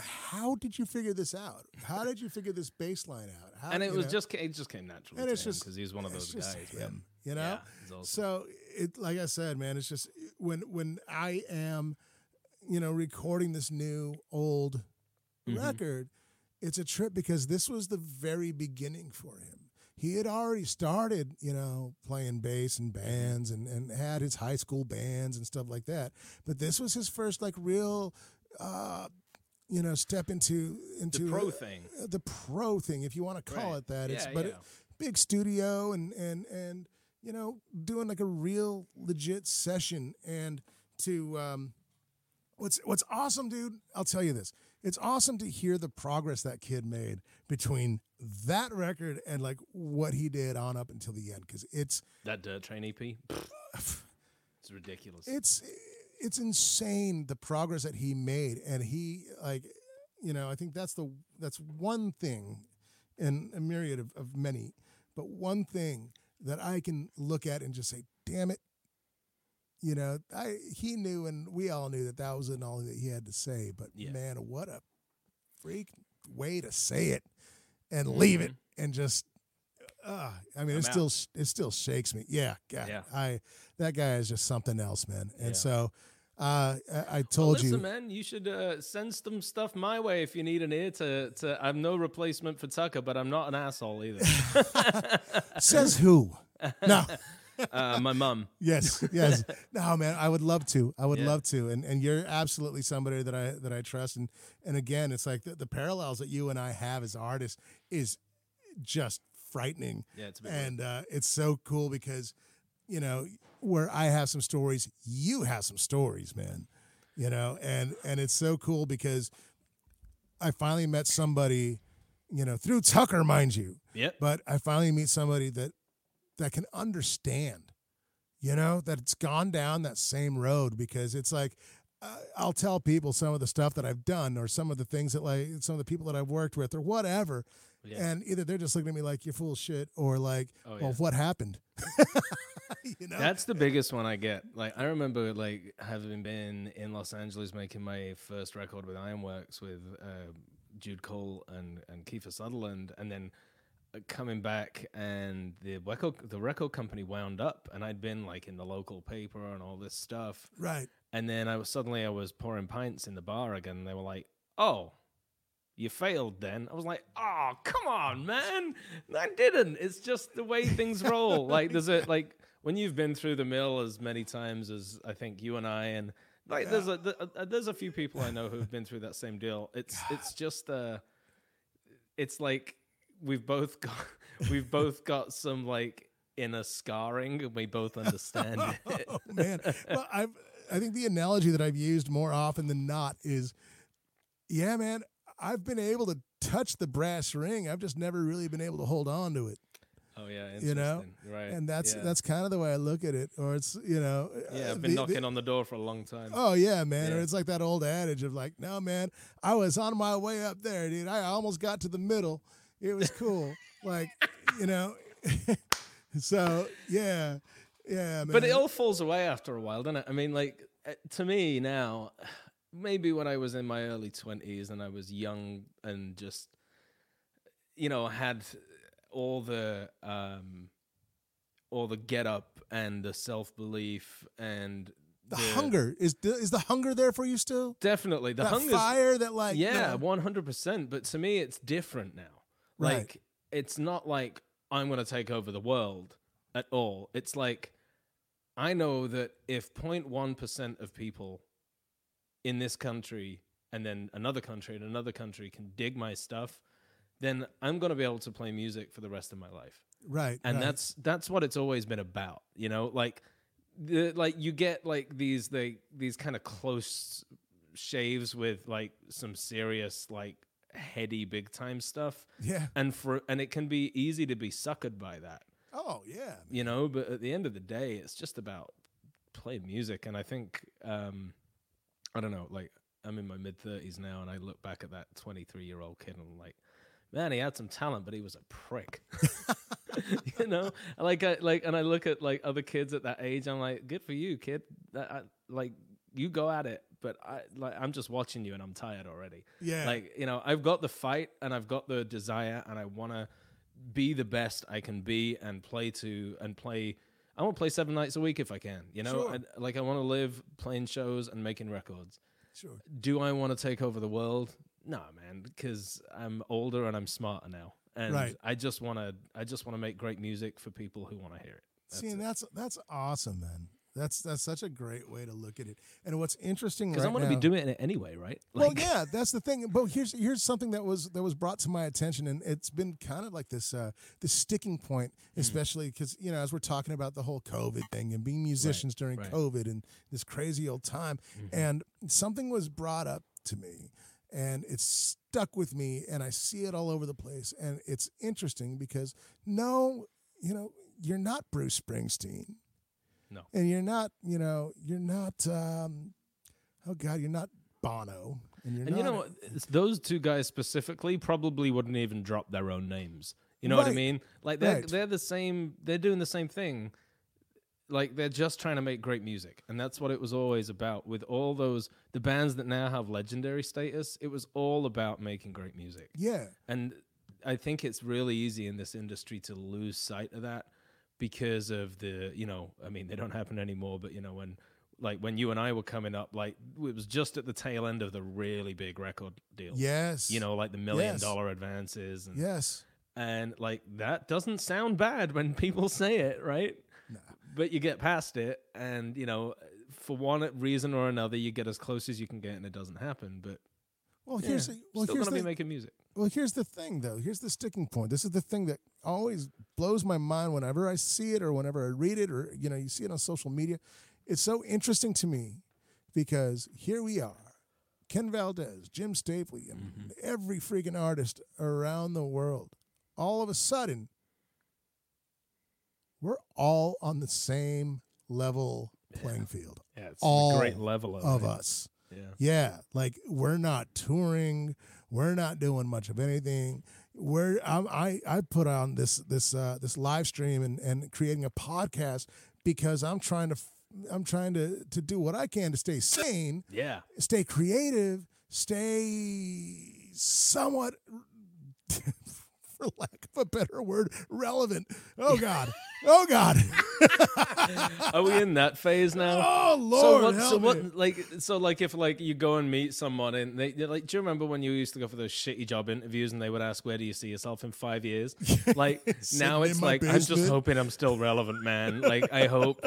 how did you figure this out? How did you figure this baseline out? How, And it was know? just it just came naturally and to it's him just because he's one of those guys. him, you know. Yeah, awesome. So it, like I said, man, it's just when when I am, you know, recording this new old Mm-hmm. record, it's a trip because this was the very beginning for him. He had already started, you know, playing bass in bands and, and had his high school bands and stuff like that. But this was his first like real uh you know, step into into the pro uh, thing. the pro thing, if you want to call Right. it that. It's but yeah. It, big studio and and and you know doing like a real legit session and to um what's what's awesome dude i'll tell you this it's awesome to hear the progress that kid made between that record and like what he did on up until the end because it's That Dirt Train EP, (sighs) it's ridiculous. it's it's insane the progress that he made and he like you know i think that's the that's one thing and a myriad of, of many but one thing that i can look at and just say damn it you know i he knew and we all knew that that wasn't all that he had to say but Yeah. man what a freak way to say it and leave it and just uh, I mean, it I'm still it still shakes me. Yeah, God, Yeah. I that guy is just something else, man. And Yeah. so uh, I, I Well, told listen, you, man, you should uh, send some stuff my way if you need an ear to, to. I'm no replacement for Tucker, but I'm not an asshole either. (laughs) says who? No, (laughs) uh, my mom. yes, yes. (laughs) No, man, I would love to. I would Yeah. love to. And and you're absolutely somebody that I that I trust. And and again, it's like the, the parallels that you and I have as artists is just frightening. Yeah, it's and uh, it's so cool because you know where I have some stories, you have some stories, man. You know, and and it's so cool because I finally met somebody, you know, through Tucker, mind you, Yep. but I finally meet somebody that that can understand, you know, that it's gone down that same road because it's like uh, I'll tell people some of the stuff that I've done or some of the things that like some of the people that I've worked with or whatever, Yeah. and either they're just looking at me like you're full of shit or like, Oh, well, what happened? (laughs) you know, That's the biggest one I get. Like I remember like having been in Los Angeles making my first record with Ironworks with uh, Jude Cole and and Kiefer Sutherland, and then uh, coming back and the record the record company wound up, and I'd been like in the local paper and all this stuff, right? and then I was suddenly I was pouring pints in the bar again. And they were like, "Oh." You failed then. I was like, oh, come on, man. I didn't. It's just the way things (laughs) roll. like, there's a, like, when you've been through the mill as many times as I think you and I, and like, there's a, uh, there's a few people I know who've been through that same deal. It's, it's just, uh, it's like we've both got, (laughs) we've both got some like inner scarring and we both (laughs) understand it. Oh man, well, I've I think the analogy that I've used more often than not is, yeah, man, I've been able to touch the brass ring. I've just never really been able to hold on to it. Oh yeah, You know, right? And that's yeah. that's kind of the way I look at it. Or it's you know, yeah. uh, I've been the- knocking the- on the door for a long time. Oh yeah, man. Or it's like that old adage of like, no man, I was on my way up there, dude. I almost got to the middle. It was cool. (laughs) like, you know. (laughs) so yeah. Yeah, man. But it all falls away after a while, doesn't it? I mean, like uh, to me now, maybe when I was in my early twenties and I was young and just, you know, had all the um, all the get up and the self belief and the hunger is the, is the hunger there for you still? Definitely, the hunger. fire that like yeah, one hundred percent. But to me, it's different now. Right. Like it's not like I'm going to take over the world at all. It's like I know that if 0.1 percent of people in this country and then another country and another country can dig my stuff, then I'm going to be able to play music for the rest of my life right. and right. that's that's what it's always been about you know like the like you get like these they these kind of close shaves with like some serious like heady big time stuff yeah. and for and it can be easy to be suckered by that Oh yeah. you know but at the end of the day it's just about play music and i think um i don't know like i'm in my mid 30s now and i look back at that 23 year old kid and i'm like man he had some talent but he was a prick. (laughs) You know? Like I, like and i look at like other kids at that age i'm like good for you kid. That I, like you go at it but i like i'm just watching you and i'm tired already. Yeah. like you know i've got the fight and i've got the desire and i want to be the best i can be and play to and play i want to play seven nights a week if i can you know Sure. and, like i want to live playing shows and making records sure. do i want to take over the world no man because i'm older and i'm smarter now and Right. i just want to i just want to make great music for people who want to hear it That's See, and it. that's that's awesome, man. That's that's such a great way to look at it. And what's interesting because right i'm going to be doing it anyway right well, yeah, that's the thing. But here's here's something that was that was brought to my attention, and it's been kind of like this uh, this sticking point, Hmm. especially because you know as we're talking about the whole COVID thing and being musicians during right. Mm-hmm. COVID and this crazy old time, and something was brought up to me, and it's stuck with me, and I see it all over the place, and it's interesting because no, you know, you're not Bruce Springsteen. No. And you're not, you know, you're not um oh god, you're not Bono. And you're and not you know those two guys specifically probably wouldn't even drop their own names. You know what I mean? Like they're Right. they're the same. They're doing the same thing. Like they're just trying to make great music, and that's what it was always about. With all those the bands that now have legendary status, it was all about making great music. Yeah. And I think it's really easy in this industry to lose sight of that because of the, you know, I mean, they don't happen anymore, but you know, when like when you and I were coming up, like it was just at the tail end of the really big record deal Yes. You know, like the million Yes. dollar advances and Yes. and like that doesn't sound bad when people (laughs) say it, right? But you get past it and you know, for one reason or another you get as close as you can get and it doesn't happen, but Well, yeah, here's the, well still here's gonna the, be making music. Well here's the thing though. Here's the sticking point. This is the thing that always blows my mind whenever I see it or whenever I read it or you know, you see it on social media. It's so interesting to me because here we are. Ken Valdez, Jim Stapley, and Mm-hmm. every freaking artist around the world. All of a sudden, we're all on the same level playing field. Yeah, it's all a great level of, of us. Yeah. Yeah, like we're not touring, we're not doing much of anything. We're I'm, I I put on this this uh, this live stream and and creating a podcast because I'm trying to I'm trying to to do what I can to stay sane, Yeah. stay creative, stay somewhat. For lack of a better word, relevant. Oh God! Oh God! (laughs) Are we in that phase now? (laughs) Oh Lord! so what? So what? me. Like, so like, if like you go and meet someone and they like, do you remember when you used to go for those shitty job interviews and they would ask, "Where do you see yourself in five years?" (laughs) Like now it's like, I'm just hoping I'm still relevant, man. Like I hope.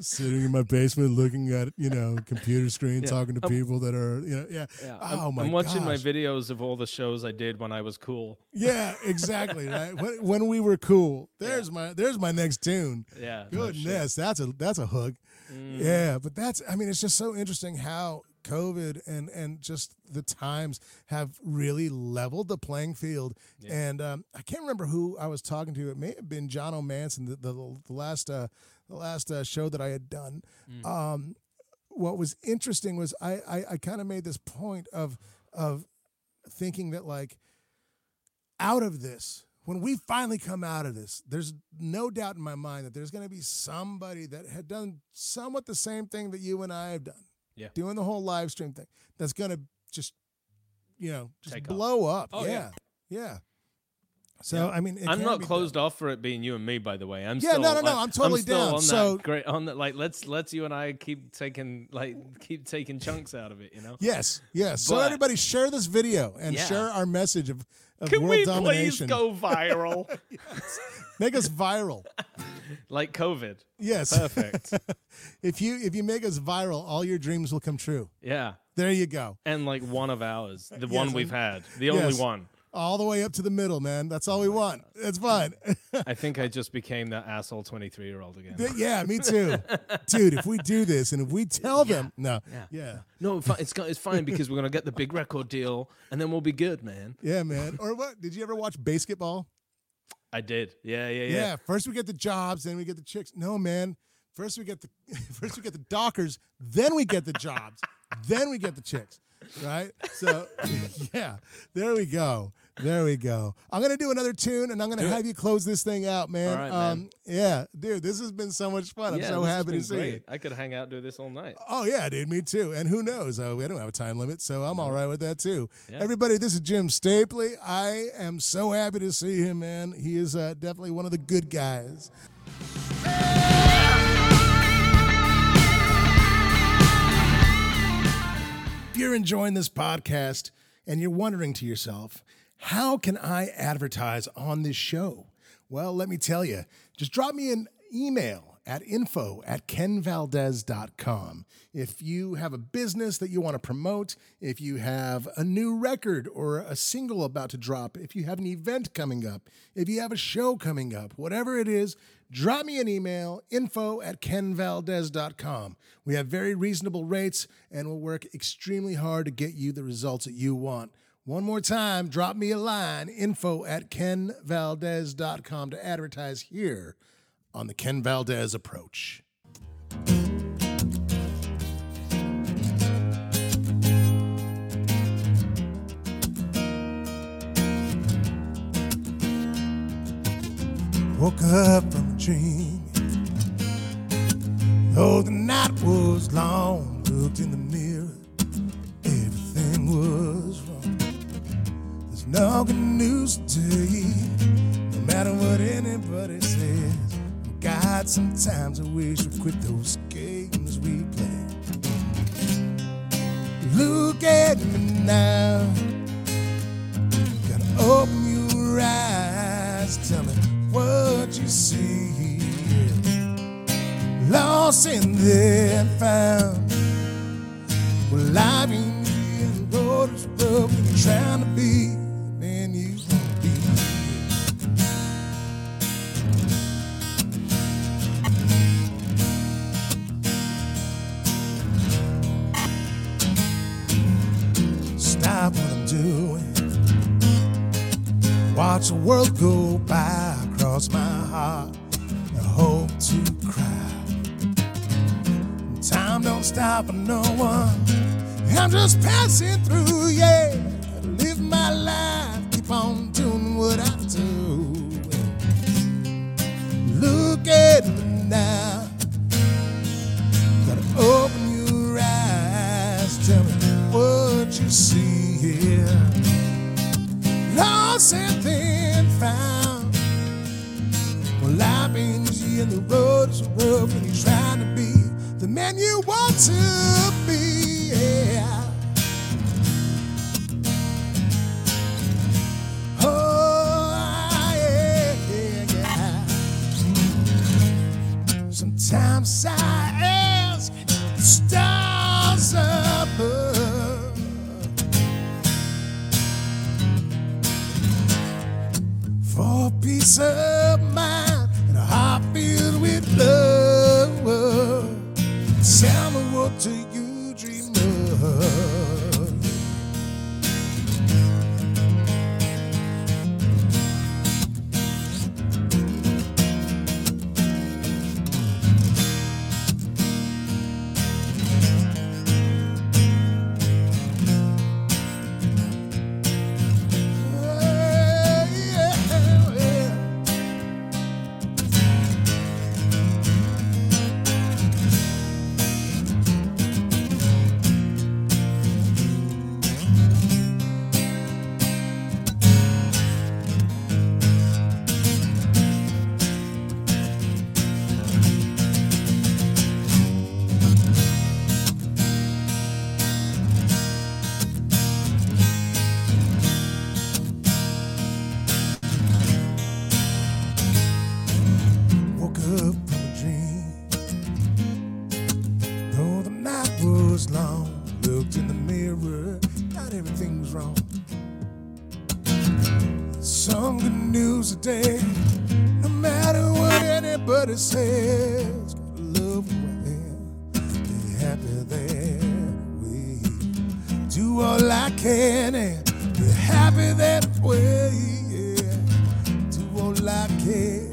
Sitting in my basement looking at you know computer screen Yeah. talking to Um, people that are you know yeah, Yeah, oh I'm, my I'm watching my videos of all the shows I did when I was cool. yeah exactly right when, when we were cool there's my there's my next tune Yeah. no goodness that's a that's a hook Mm. yeah but that's i mean it's just so interesting how COVID and and just the times have really leveled the playing field. And um, I can't remember who I was talking to. It may have been John O'Manson, the the, the last uh, the last uh, show that I had done. Um, what was interesting was I I, I kind of made this point of of thinking that like out of this when we finally come out of this there's no doubt in my mind that there's going to be somebody that had done somewhat the same thing that you and I have done Yeah. doing the whole live stream thing that's going to just you know just Take off. blow up Oh, yeah yeah. yeah so Yeah. I mean I'm not closed done. off for it being you and me, by the way. I'm Yeah, still, no, no, no, like, I'm totally still down. On So- that great, on that, like, let's let's you and I keep taking like keep taking chunks out of it. You know? yes yes so everybody share this video and Yeah. share our message of, of Can world we domination please go viral (laughs) make us viral (laughs) like COVID? yes Perfect. (laughs) if you if you make us viral all your dreams will come true yeah, there you go and like one of ours, the Yes, one we've had, the yes. only one. All the way up to the middle, man. That's all oh we want. It's fine. (laughs) I think I just became that asshole 23 year old again. yeah, me too, (laughs) dude. If we do this and if we tell them, no, Yeah. yeah, No, it's it's fine because we're gonna get the big record deal, and then we'll be good, man. yeah, man. Or what? Did you ever watch basketball? I did. Yeah, yeah, Yeah. yeah. First we get the jobs, then we get the chicks. No, man. First we get the (laughs) first we get the Dockers, then we get the jobs, then we get the chicks. Right? So yeah, there we go. There we go. I'm gonna do another tune and I'm gonna Do it. have you close this thing out, man. All right, man. um yeah, dude, this has been so much fun. I'm Yeah, so happy to see great. you. I could hang out do this all night. Oh yeah, dude, me too. And who knows? Uh, we don't have a time limit, so I'm all right with that too. Yeah. Everybody, this is Jim Stapley. I am so happy to see him, man. He is uh, definitely one of the good guys. If you're enjoying this podcast and you're wondering to yourself, how can I advertise on this show? Well, let me tell you, just drop me an email at info at kenvaldez.com. If you have a business that you want to promote, if you have a new record or a single about to drop, if you have an event coming up, if you have a show coming up, whatever it is, drop me an email, info at kenvaldez.com. We have very reasonable rates and we'll work extremely hard to get you the results that you want. One more time, drop me a line, info at kenvaldez.com to advertise here on the Ken Valdez Approach. Woke up from a dream. Though the night was long, looked in the mirror, everything was no good news today, no matter what anybody says. God, sometimes I wish we quit those games we play. Look at me now. Gotta open your eyes. Tell me what you see. Lost and then found. Well, I've been the road is trying to be Watch the world go by across my heart. I hope to cry. Time don't stop for no one. I'm just passing through, yeah. Live my life, keep on doing what I do. Look at me now. Gotta open your eyes, tell me what you see here. Lost and then found. Well, I've been easy and the road's rough, and you're trying to be the man you want to be. Yeah. Oh, yeah. Sometimes I For says, love am. Be happy that way. Do all I can and be happy that way. Do all I can,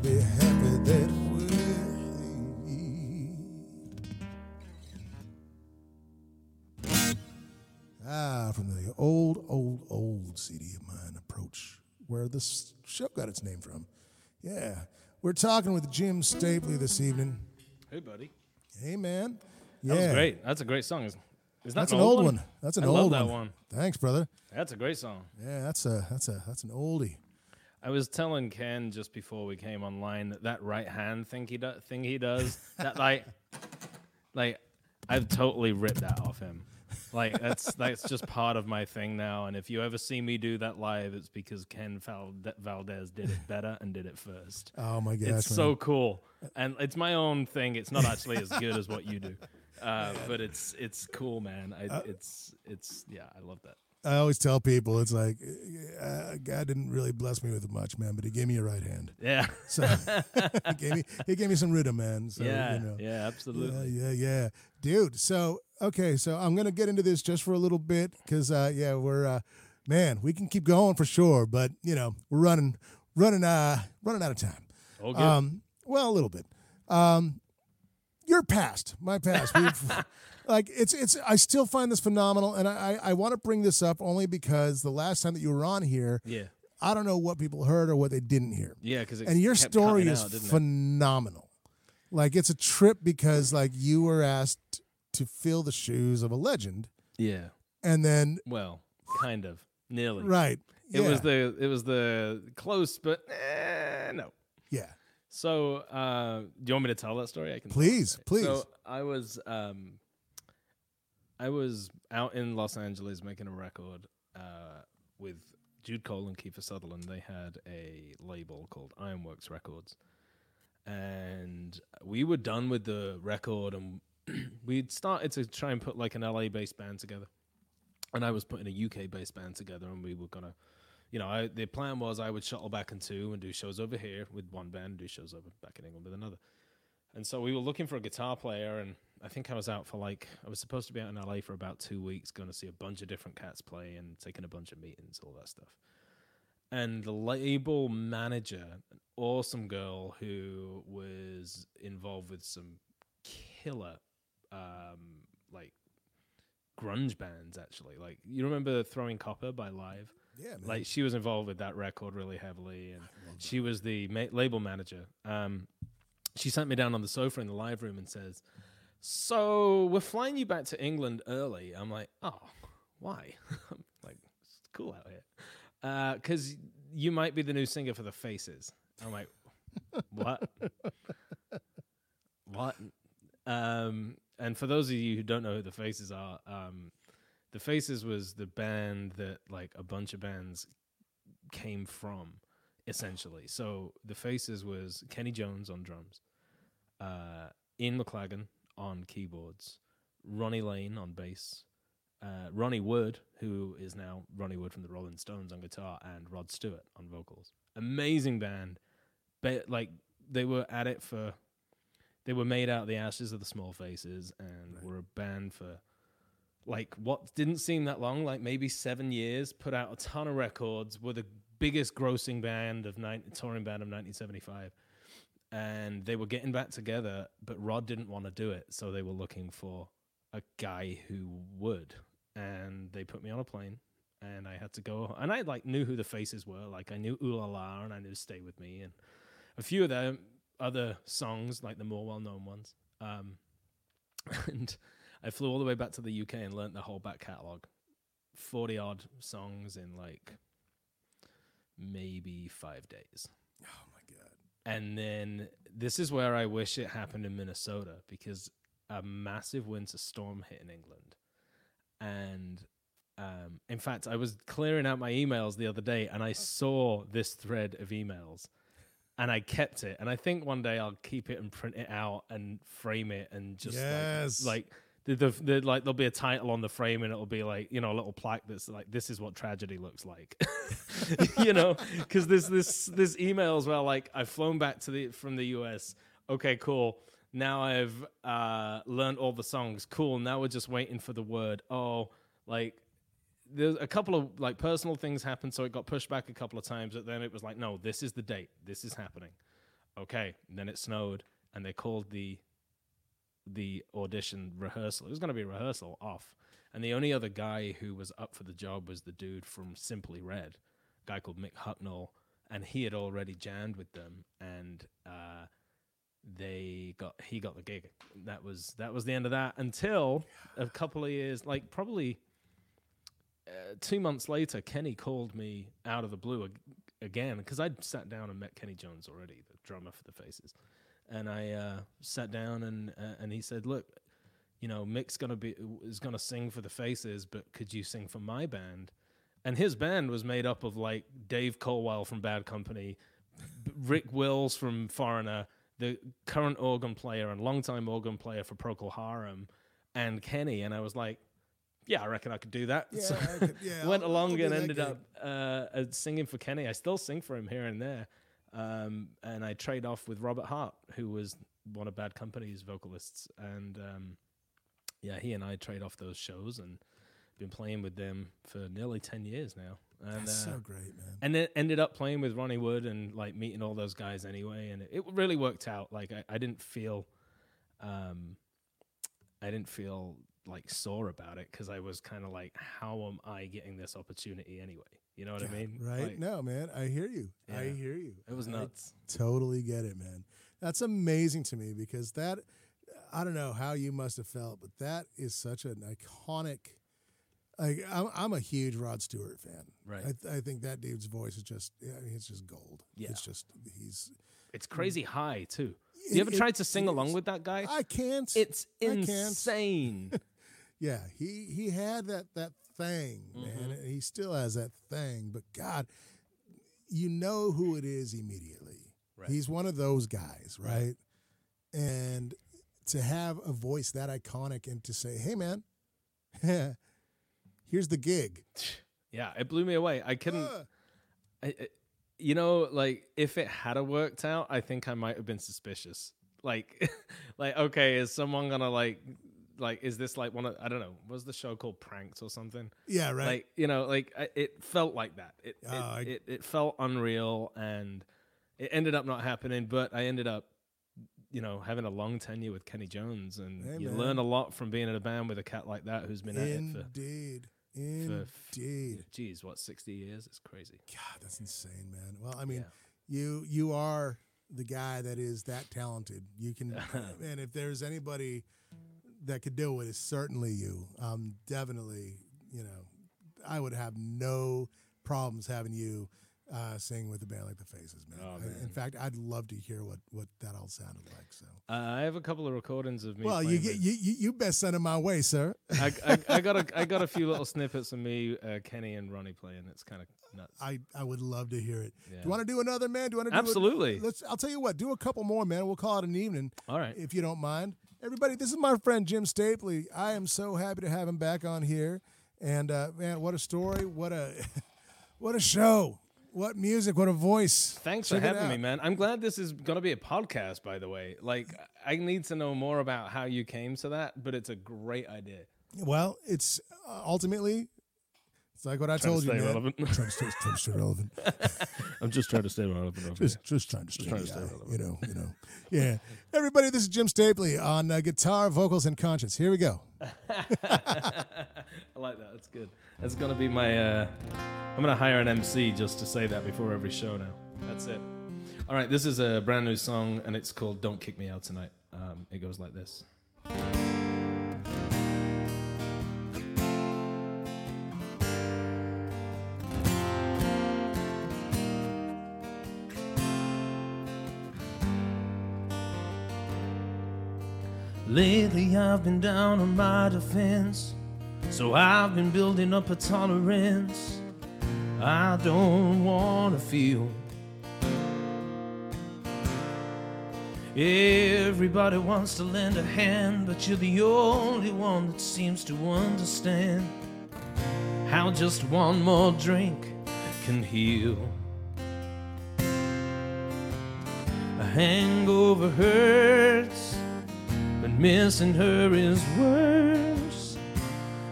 be happy that way. Ah, from the old, old, old CD of mine, Approach, where this show got its name from. Yeah. We're talking with Jim Stapley this evening. Hey, buddy. Hey, man. That was great. That's a great song. Is that That's an old one. That's an I old love that one. one. Thanks, brother. That's a great song. Yeah, that's a that's a that's an oldie. I was telling Ken just before we came online that that right hand thing he do, thing he does that like (laughs) like I've totally ripped that off him. Like that's that's just part of my thing now. And if you ever see me do that live, it's because Ken Valde- Valdez did it better and did it first. (laughs) Oh my gosh, it's man. so cool, and it's my own thing. It's not actually as good as what you do, (laughs) uh, but it's it's cool, man. I, Uh, it's it's yeah, I love that. I always tell people it's like uh, God didn't really bless me with much, man, but He gave me a right hand. Yeah, So (laughs) he gave me he gave me some rhythm, man. So, yeah, you know. yeah, absolutely. Yeah, yeah, yeah, dude. So okay, so I'm gonna get into this just for a little bit because uh, yeah, we're uh, man, we can keep going for sure, but you know we're running, running, uh, running out of time. Good. Um, well, a little bit. Um, your past, my past. We've, (laughs) like it's it's. I still find this phenomenal, and I I, I want to bring this up only because the last time that you were on here, yeah, I don't know what people heard or what they didn't hear yeah, because and your story is phenomenal. Like it's a trip because like you were asked to fill the shoes of a legend, Yeah. and then Well, kind of, nearly. right, It was the it was the close, but eh, no. yeah, So, uh, do you want me to tell that story? I can. Please, please. So I was um, I was out in Los Angeles making a record uh, with Jude Cole and Kiefer Sutherland. They had a label called Ironworks Records, and we were done with the record, and (clears throat) we'd started to try and put like an LA based band together. And I was putting a UK based band together, and we were gonna you know, I, the plan was I would shuttle back in two and do shows over here with one band, do shows over back in England with another. And so we were looking for a guitar player, and I think I was out for like I was supposed to be out in LA for about two weeks, going to see a bunch of different cats play and taking a bunch of meetings, all that stuff. And the label manager, an awesome girl who was involved with some killer, um, like grunge bands actually. Like you remember Throwing Copper by Live? Yeah, man. like she was involved with that record really heavily and she was the ma- label manager. Um, she sent me down on the sofa in the live room and says so we're flying you back to england early. I'm like oh why? (laughs) I'm like it's cool out here. Because you might be the new singer for the faces. I'm like what? (laughs) What? Um, and for those of you who don't know who the faces are um, the Faces was the band that like a bunch of bands came from, essentially. So the Faces was Kenney Jones on drums, uh, Ian McLagan on keyboards, Ronnie Lane on bass, uh, Ronnie Wood, who is now Ronnie Wood from the Rolling Stones on guitar, and Rod Stewart on vocals. Amazing band, but like they were at it for. They were made out of the ashes of the Small Faces, and were a band for like what didn't seem that long, like maybe seven years, put out a ton of records, were the biggest grossing band of touring band of 1975. And they were getting back together, but Rod didn't want to do it, so they were looking for a guy who would. And they put me on a plane, and I had to go. And I like knew who the faces were, like I knew Ooh La La, and I knew Stay with Me, and a few of their other songs, like the more well-known ones. Um, (laughs) and I flew all the way back to the UK and learnt the whole back catalogue. 40 odd songs in like maybe five days. oh my god, And then this is where I wish it happened in Minnesota because a massive winter storm hit in England. And um, in fact, I was clearing out my emails the other day and I saw this thread of emails and I kept it. And I think one day I'll keep it and print it out and frame it and just Yes. like, like The, the, like there'll be a title on the frame and it'll be like you know a little plaque that's like this is what tragedy looks like. (laughs) You know? Because there's this this emails where like i've flown back to the from the us okay cool. Now i've uh learned all the songs. Cool. Now we're just waiting for the word. Oh like there's a couple of like personal things happened so it got pushed back a couple of times but then it was like no this is the date. This is happening. Okay. And then it snowed and they called the the audition rehearsal. It was going to be a rehearsal off. And the only other guy who was up for the job was the dude from Simply Red, a guy called Mick Hucknall. And he had already jammed with them. And uh, they got he got the gig. That was that was the end of that until a couple of years, like probably uh, two months later, Kenney called me out of the blue ag- again because I'd sat down and met Kenney Jones already, the drummer for the Faces, and I uh, sat down and uh, and he said, "Look, you know, Mick's gonna be is gonna sing for the Faces, but could you sing for my band?" And his band was made up of like Dave Colwell from Bad Company, Rick Wills from Foreigner, the current organ player and longtime organ player for Procol Harum, and Kenney. And I was like, "Yeah, I reckon I could do that." Yeah, So could- yeah, (laughs) went I'll- along I'll and ended up uh, uh, singing for Kenney. I still sing for him here and there. Um, and I trade off with Robert Hart, who was one of Bad Company's vocalists. And um, yeah, he and I trade off those shows and been playing with them for nearly 10 years now. And, That's uh, so great, man. and then ended up playing with Ronnie Wood and like meeting all those guys anyway. And it, it really worked out. Like I, I didn't feel, um, I didn't feel like sore about it because I was kind of like, how am I getting this opportunity anyway? You know what I mean? Right? Like, no, man. I hear you. I hear you. It was I nuts. totally get it, man. That's amazing to me because that I don't know how you must have felt, but that is such an iconic. Like I'm, I'm a huge Rod Stewart fan. Right. I, th- I think that dude's voice is just. I mean, it's just gold. Yeah. It's just he's. It's crazy high too. It- you ever it tried to sing along with that guy? I can't. it's I can't. insane. (laughs) Yeah, he he had that that thing, man, Mm-hmm. he still has that thing. But God, you know who it is immediately. Right. He's one of those guys, right? And to have a voice that iconic and to say, "Hey, man, (laughs) here's the gig," yeah, it blew me away. I couldn't. Uh, I, I- you know, like if it had a worked out, I think I might have been suspicious. Like, (laughs) like okay, is someone gonna like, like, is this like one of I don't know, was the show called Pranks or something? yeah, right. Like, you know, like I, it felt like that. It, Oh, it, I- it it felt unreal, and it ended up not happening. But I ended up, you know, having a long tenure with Kenney Jones, and Hey, you man. learn a lot from being in a band with a cat like that who's been at it for, Indeed, for indeed. geez, what sixty years? It's crazy. God, that's insane, man. Well, I mean, Yeah. you you are the guy that is that talented. You can, (laughs) and if there's anybody that could do it, it's certainly you. Um, definitely, you know, I would have no problems having you uh, sing with a band like the Faces, man. Oh, I- in fact, I'd love to hear what what that all sounded like. So, Uh, I have a couple of recordings of me. well, you get you, you best send them my way, sir. I, I, I (laughs) got a I got a few little snippets of me, uh, Kenney and Ronnie playing. It's kind of nuts. I, I would love to hear it. Do you want to do another, man? Do you want to do a- Absolutely. let's. I'll tell you what. Do a couple more, man. We'll call it an evening. All right. if you don't mind. Everybody, this is my friend Jim Stapley. I am so happy to have him back on here. And uh, man, what a story! What a (laughs) what a show! What music! What a voice! Thanks Check for having me, man. I'm glad this is going to be a podcast, by the way. Like, I need to know more about how you came to that, but it's a great idea. Well, it's uh, ultimately it's like what I told to you, stay man. relevant. Trying to stay, trying to stay relevant. (laughs) I'm just trying to stay relevant. over Just, just trying to stay, trying to stay relevant. you know, you know. Yeah, everybody, this is Jim Stapley on uh, guitar, vocals, and conscience. Here we go. (laughs) I like that. That's good. That's going to be my. Uh, I'm going to hire an MC just to say that before every show now. That's it. All right. This is a brand new song, and it's called "Don't Kick Me Out Tonight." Um, it goes like this. Lately I've been down on my defense, so I've been building up a tolerance. I don't wanna feel. Everybody wants to lend a hand, but you're the only one that seems to understand how just one more drink can heal. A hangover hurts, missing her is worse.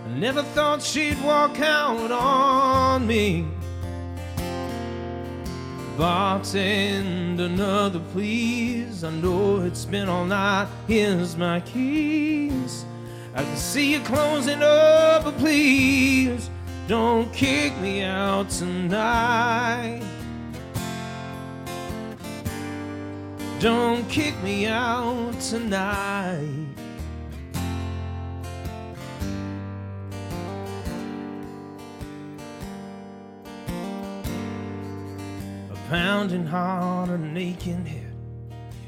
I never thought she'd walk out on me. Bartend another, please. I know it's been all night. Here's my keys. I can see you closing up, but please don't kick me out tonight. Don't kick me out tonight. A pounding heart, an aching head.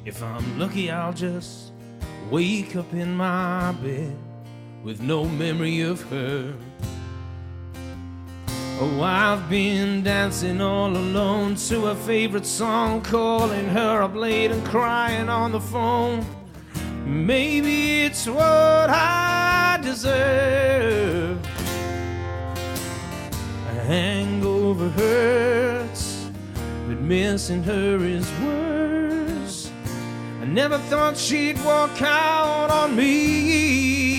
If I'm lucky, I'll just wake up in my bed with no memory of her. Oh, I've been dancing all alone to a favorite song, calling her up late and crying on the phone. Maybe it's what I deserve. A hangover hurts, but missing her is worse. I never thought she'd walk out on me.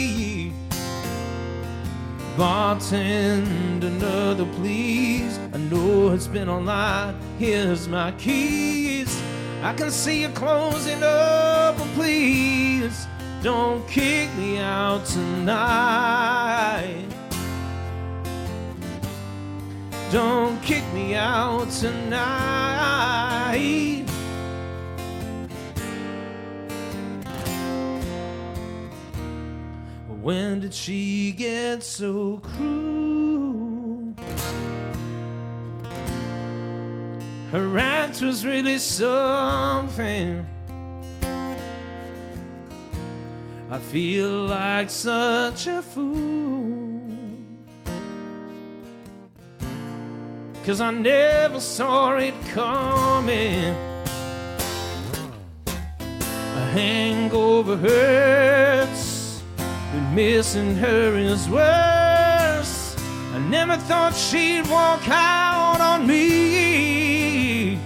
Bartend another, please. I know it's been a night. Here's my keys. I can see you closing up, but please don't kick me out tonight. Don't kick me out tonight. When did she get so cruel? Her act was really something. I feel like such a fool. Cause I never saw it coming. A hangover hurts, but missing her is worse. I never thought she'd walk out on me.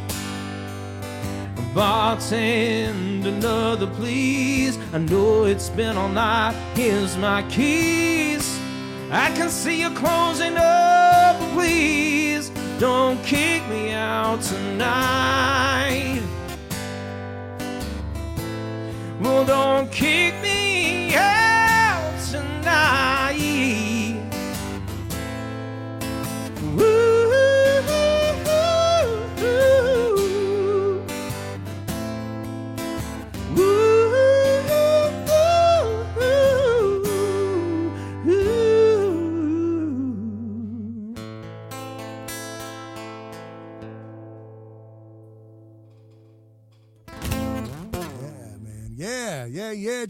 Bartend another, please. I know it's been all night. Here's my keys. I can see you closing up, please don't kick me out tonight. Well, don't kick me out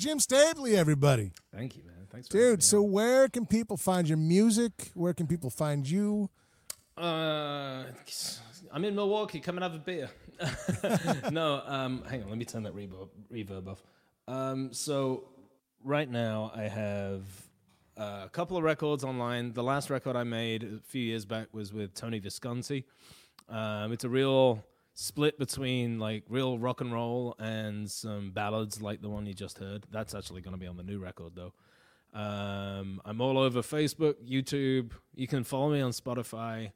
Jim Stapley, everybody. Thank you, man. Thanks, Dude, so where can people find your music? Where can people find you? uh, I'm in Milwaukee. Come and have a beer. (laughs) no, um, hang on. Let me turn that reverb, reverb off. Um, so right now I have uh, a couple of records online. The last record I made a few years back was with Tony Visconti. Um, it's a real split between like real rock and roll and some ballads like the one you just heard. That's actually going to be on the new record though. Um, I'm all over Facebook, YouTube. You can follow me on Spotify.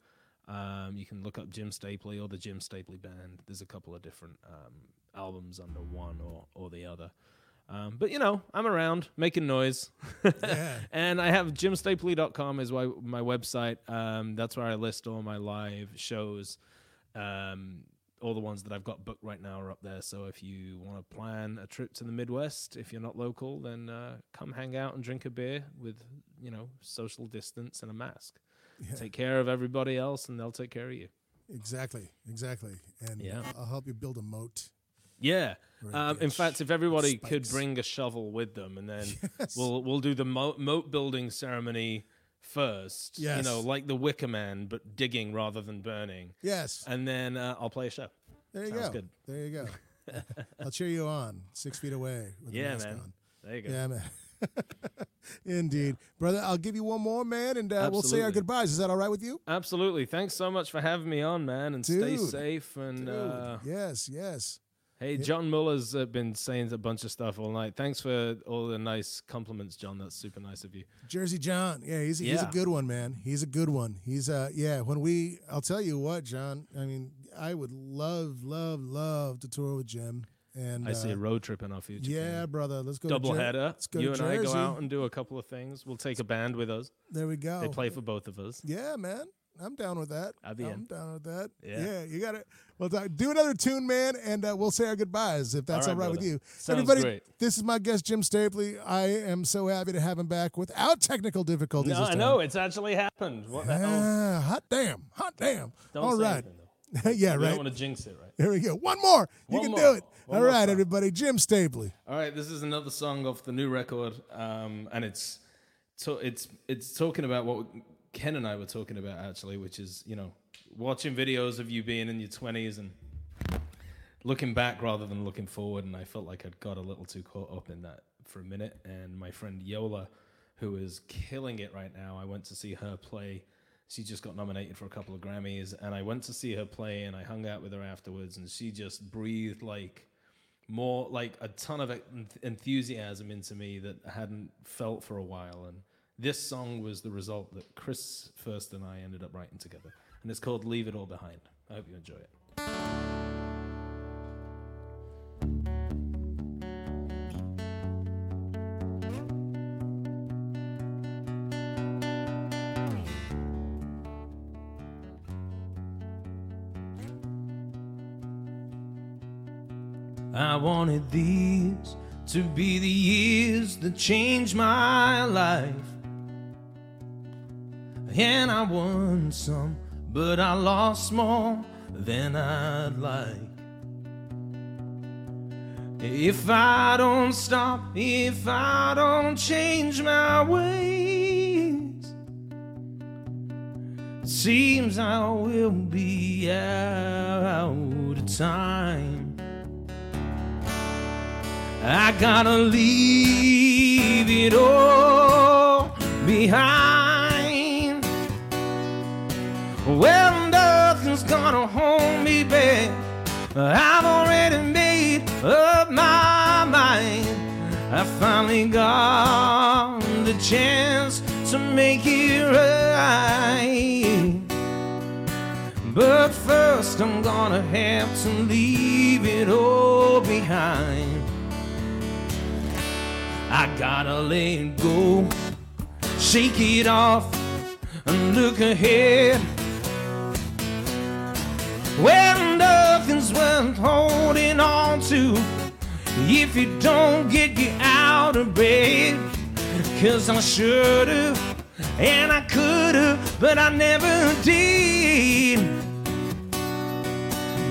Um, you can look up Jim Stapley or the Jim Stapley Band. There's a couple of different um, albums under one or, or the other. Um, but you know, I'm around making noise. (laughs) and I have jimstapley.com is my, my website. Um, that's where I list all my live shows. Um, all the ones that I've got booked right now are up there. So if you want to plan a trip to the Midwest, if you're not local, then uh, come hang out and drink a beer with, you know, social distance and a mask. Take care of everybody else, and they'll take care of you. Exactly, exactly. And Yeah. I'll help you build a moat. Yeah. Um, in fact, if everybody could bring a shovel with them, and then (laughs) Yes. we'll we'll do the mo- moat building ceremony first. You know, like the Wicker Man, but digging rather than burning. Yes. And then uh, I'll play a show. There you sounds go. good. There you go. (laughs) I'll cheer you on, six feet away with the Yeah, mask man. on. There you go. Yeah, man. (laughs) Indeed, brother. I'll give you one more, man, and uh, we'll say our goodbyes. Is that all right with you, Absolutely. Thanks so much for having me on, man, and stay safe. And Dude, uh, yes, yes. Hey, John Muller's uh, been saying a bunch of stuff all night. Thanks for all the nice compliments, John. That's super nice of you. Jersey John. Yeah, he's he's a good one, man. He's a good one. He's uh yeah, when we I'll tell you what, John, I mean, I would love, love, love to tour with Jim. And I see uh, a road trip in our future. Yeah, brother. Let's go double to Jer- header. Let's go You to and I go Jersey. out and do a couple of things. We'll take a band with us. There we go. They play for both of us. Yeah, man. I'm down with that. I'll be I'm in. down with that. Yeah. you got it. Well, th- do another tune, man, and uh, we'll say our goodbyes if that's all All right, right, with you. Sounds Everybody, great. this is my guest, Jim Stapley. I am so happy to have him back without technical difficulties. No, this I time. know it's actually happened. What the hell? Ah, hot damn, hot damn. Don't all say right. anything, though. (laughs) yeah, We right. don't want to jinx it, right? Here we go. One more. You One can more. do it. One all more right, song. everybody. Jim Stapley. All right, this is another song off the new record, um, and it's to, it's it's talking about what Ken and I were talking about actually, which is you know watching videos of you being in your twenties and looking back rather than looking forward. And I felt like I'd got a little too caught up in that for a minute. And my friend Yola, who is killing it right now, I went to see her play. She just got nominated for a couple of Grammys, and I went to see her play, and I hung out with her afterwards, and she just breathed like more like a ton of enthusiasm into me that I hadn't felt for a while. And this song was the result that Chris first and I ended up writing together. And it's called Leave It All Behind. I hope you enjoy it. I wanted these to be the years that changed my life. And I won some, but I lost more than I'd like. If I don't stop, if I don't change my ways, seems I will be out of time. I gotta leave it all behind. I've already made up my mind. I finally got the chance to make it right. But first, I'm gonna have to leave it all behind. I gotta let go, shake it off, and look ahead. Nothing's worth holding on to if you don't get you out of bed. Cause I should've and I could've, but I never did.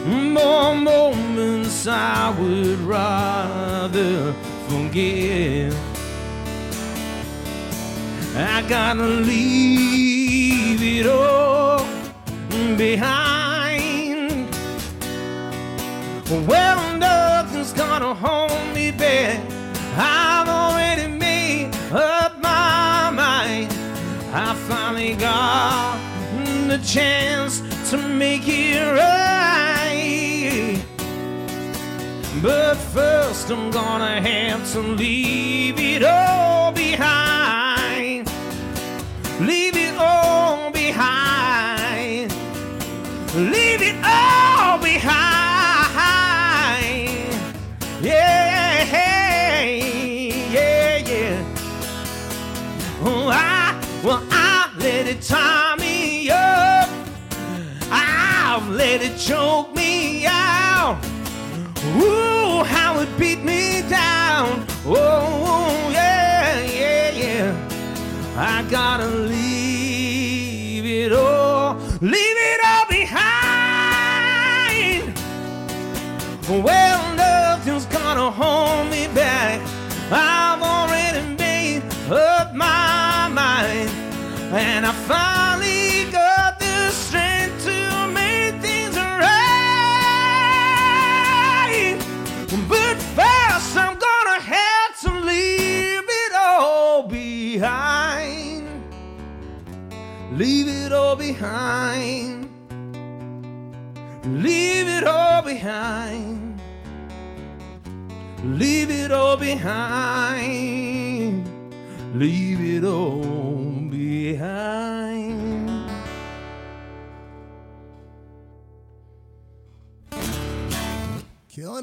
More moments I would rather forget. I gotta leave it all behind. Well, nothing's gonna hold me back. I've already made up my mind. I finally got the chance to make it right. But first, I'm gonna have to leave it all behind. Leave it all behind. Leave it all behind. Well, I let it tie me up. I've let it choke me out. Ooh, how it beat me down. Oh, yeah, yeah, yeah. I gotta leave it all, leave it all behind. Well, nothing's gonna hold me back. I've already made up my and I finally got the strength to make things right. But first, I'm gonna have to leave it all behind. Leave it all behind. Leave it all behind. Leave it all behind. Leave it all.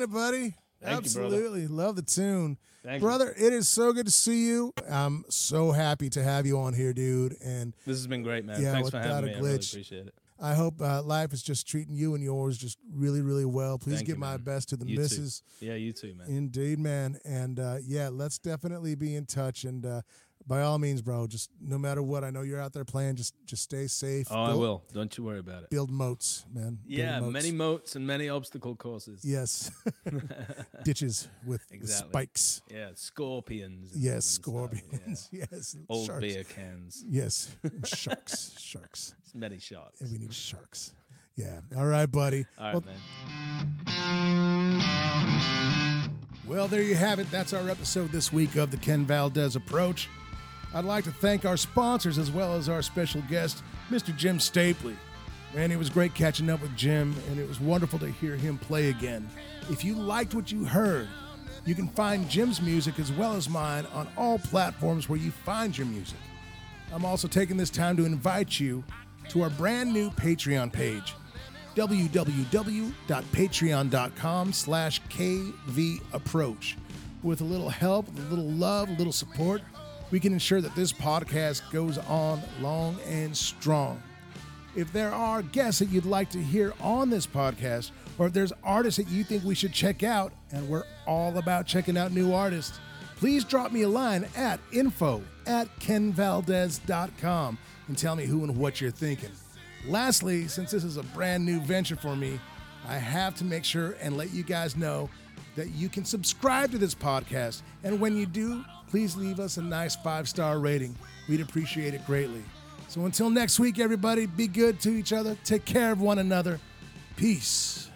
Killing it, buddy. Thank you. Absolutely. Love the tune. Thank you. brother, it is so good to see you. I'm so happy to have you on here, dude. And This has been great, man. Yeah, Thanks for without having a me. I really glitch. appreciate it. I hope uh, life is just treating you and yours just really, really well. Please Thank give you, my best to the You too. Yeah, you too, man. Indeed, man. And uh, yeah, let's definitely be in touch. And uh, by all means, bro, just no matter what, I know you're out there playing. Just just stay safe. Oh, I will. Don't you worry about it. Build moats, man. Yeah, moats. many moats and many obstacle courses. Yes. (laughs) Ditches with, with Exactly. spikes. Yeah, scorpions. Yes, scorpions. yeah. (laughs) yes. Old sharks. beer cans. Yes. sharks. (laughs) Sharks. Many sharks. And we need sharks. Yeah. All right, buddy. All well, man. Well, there you have it. That's our episode this week of the Ken Valdez Approach. I'd like to thank our sponsors as well as our special guest, Mr. Jim Stapley. Man, it was great catching up with Jim, and it was wonderful to hear him play again. If you liked what you heard, you can find Jim's music as well as mine on all platforms where you find your music. I'm also taking this time to invite you to our brand new Patreon page, www.patreon.com slash kvapproach. With a little help, a little love, a little support, we can ensure that this podcast goes on long and strong. If there are guests that you'd like to hear on this podcast, or if there's artists that you think we should check out, and we're all about checking out new artists, please drop me a line at info at kenvaldez.com and tell me who and what you're thinking. Lastly, since this is a brand new venture for me, I have to make sure and let you guys know that you can subscribe to this podcast. And when you do, please leave us a nice five star rating. We'd appreciate it greatly. So until next week, everybody, be good to each other, take care of one another. Peace.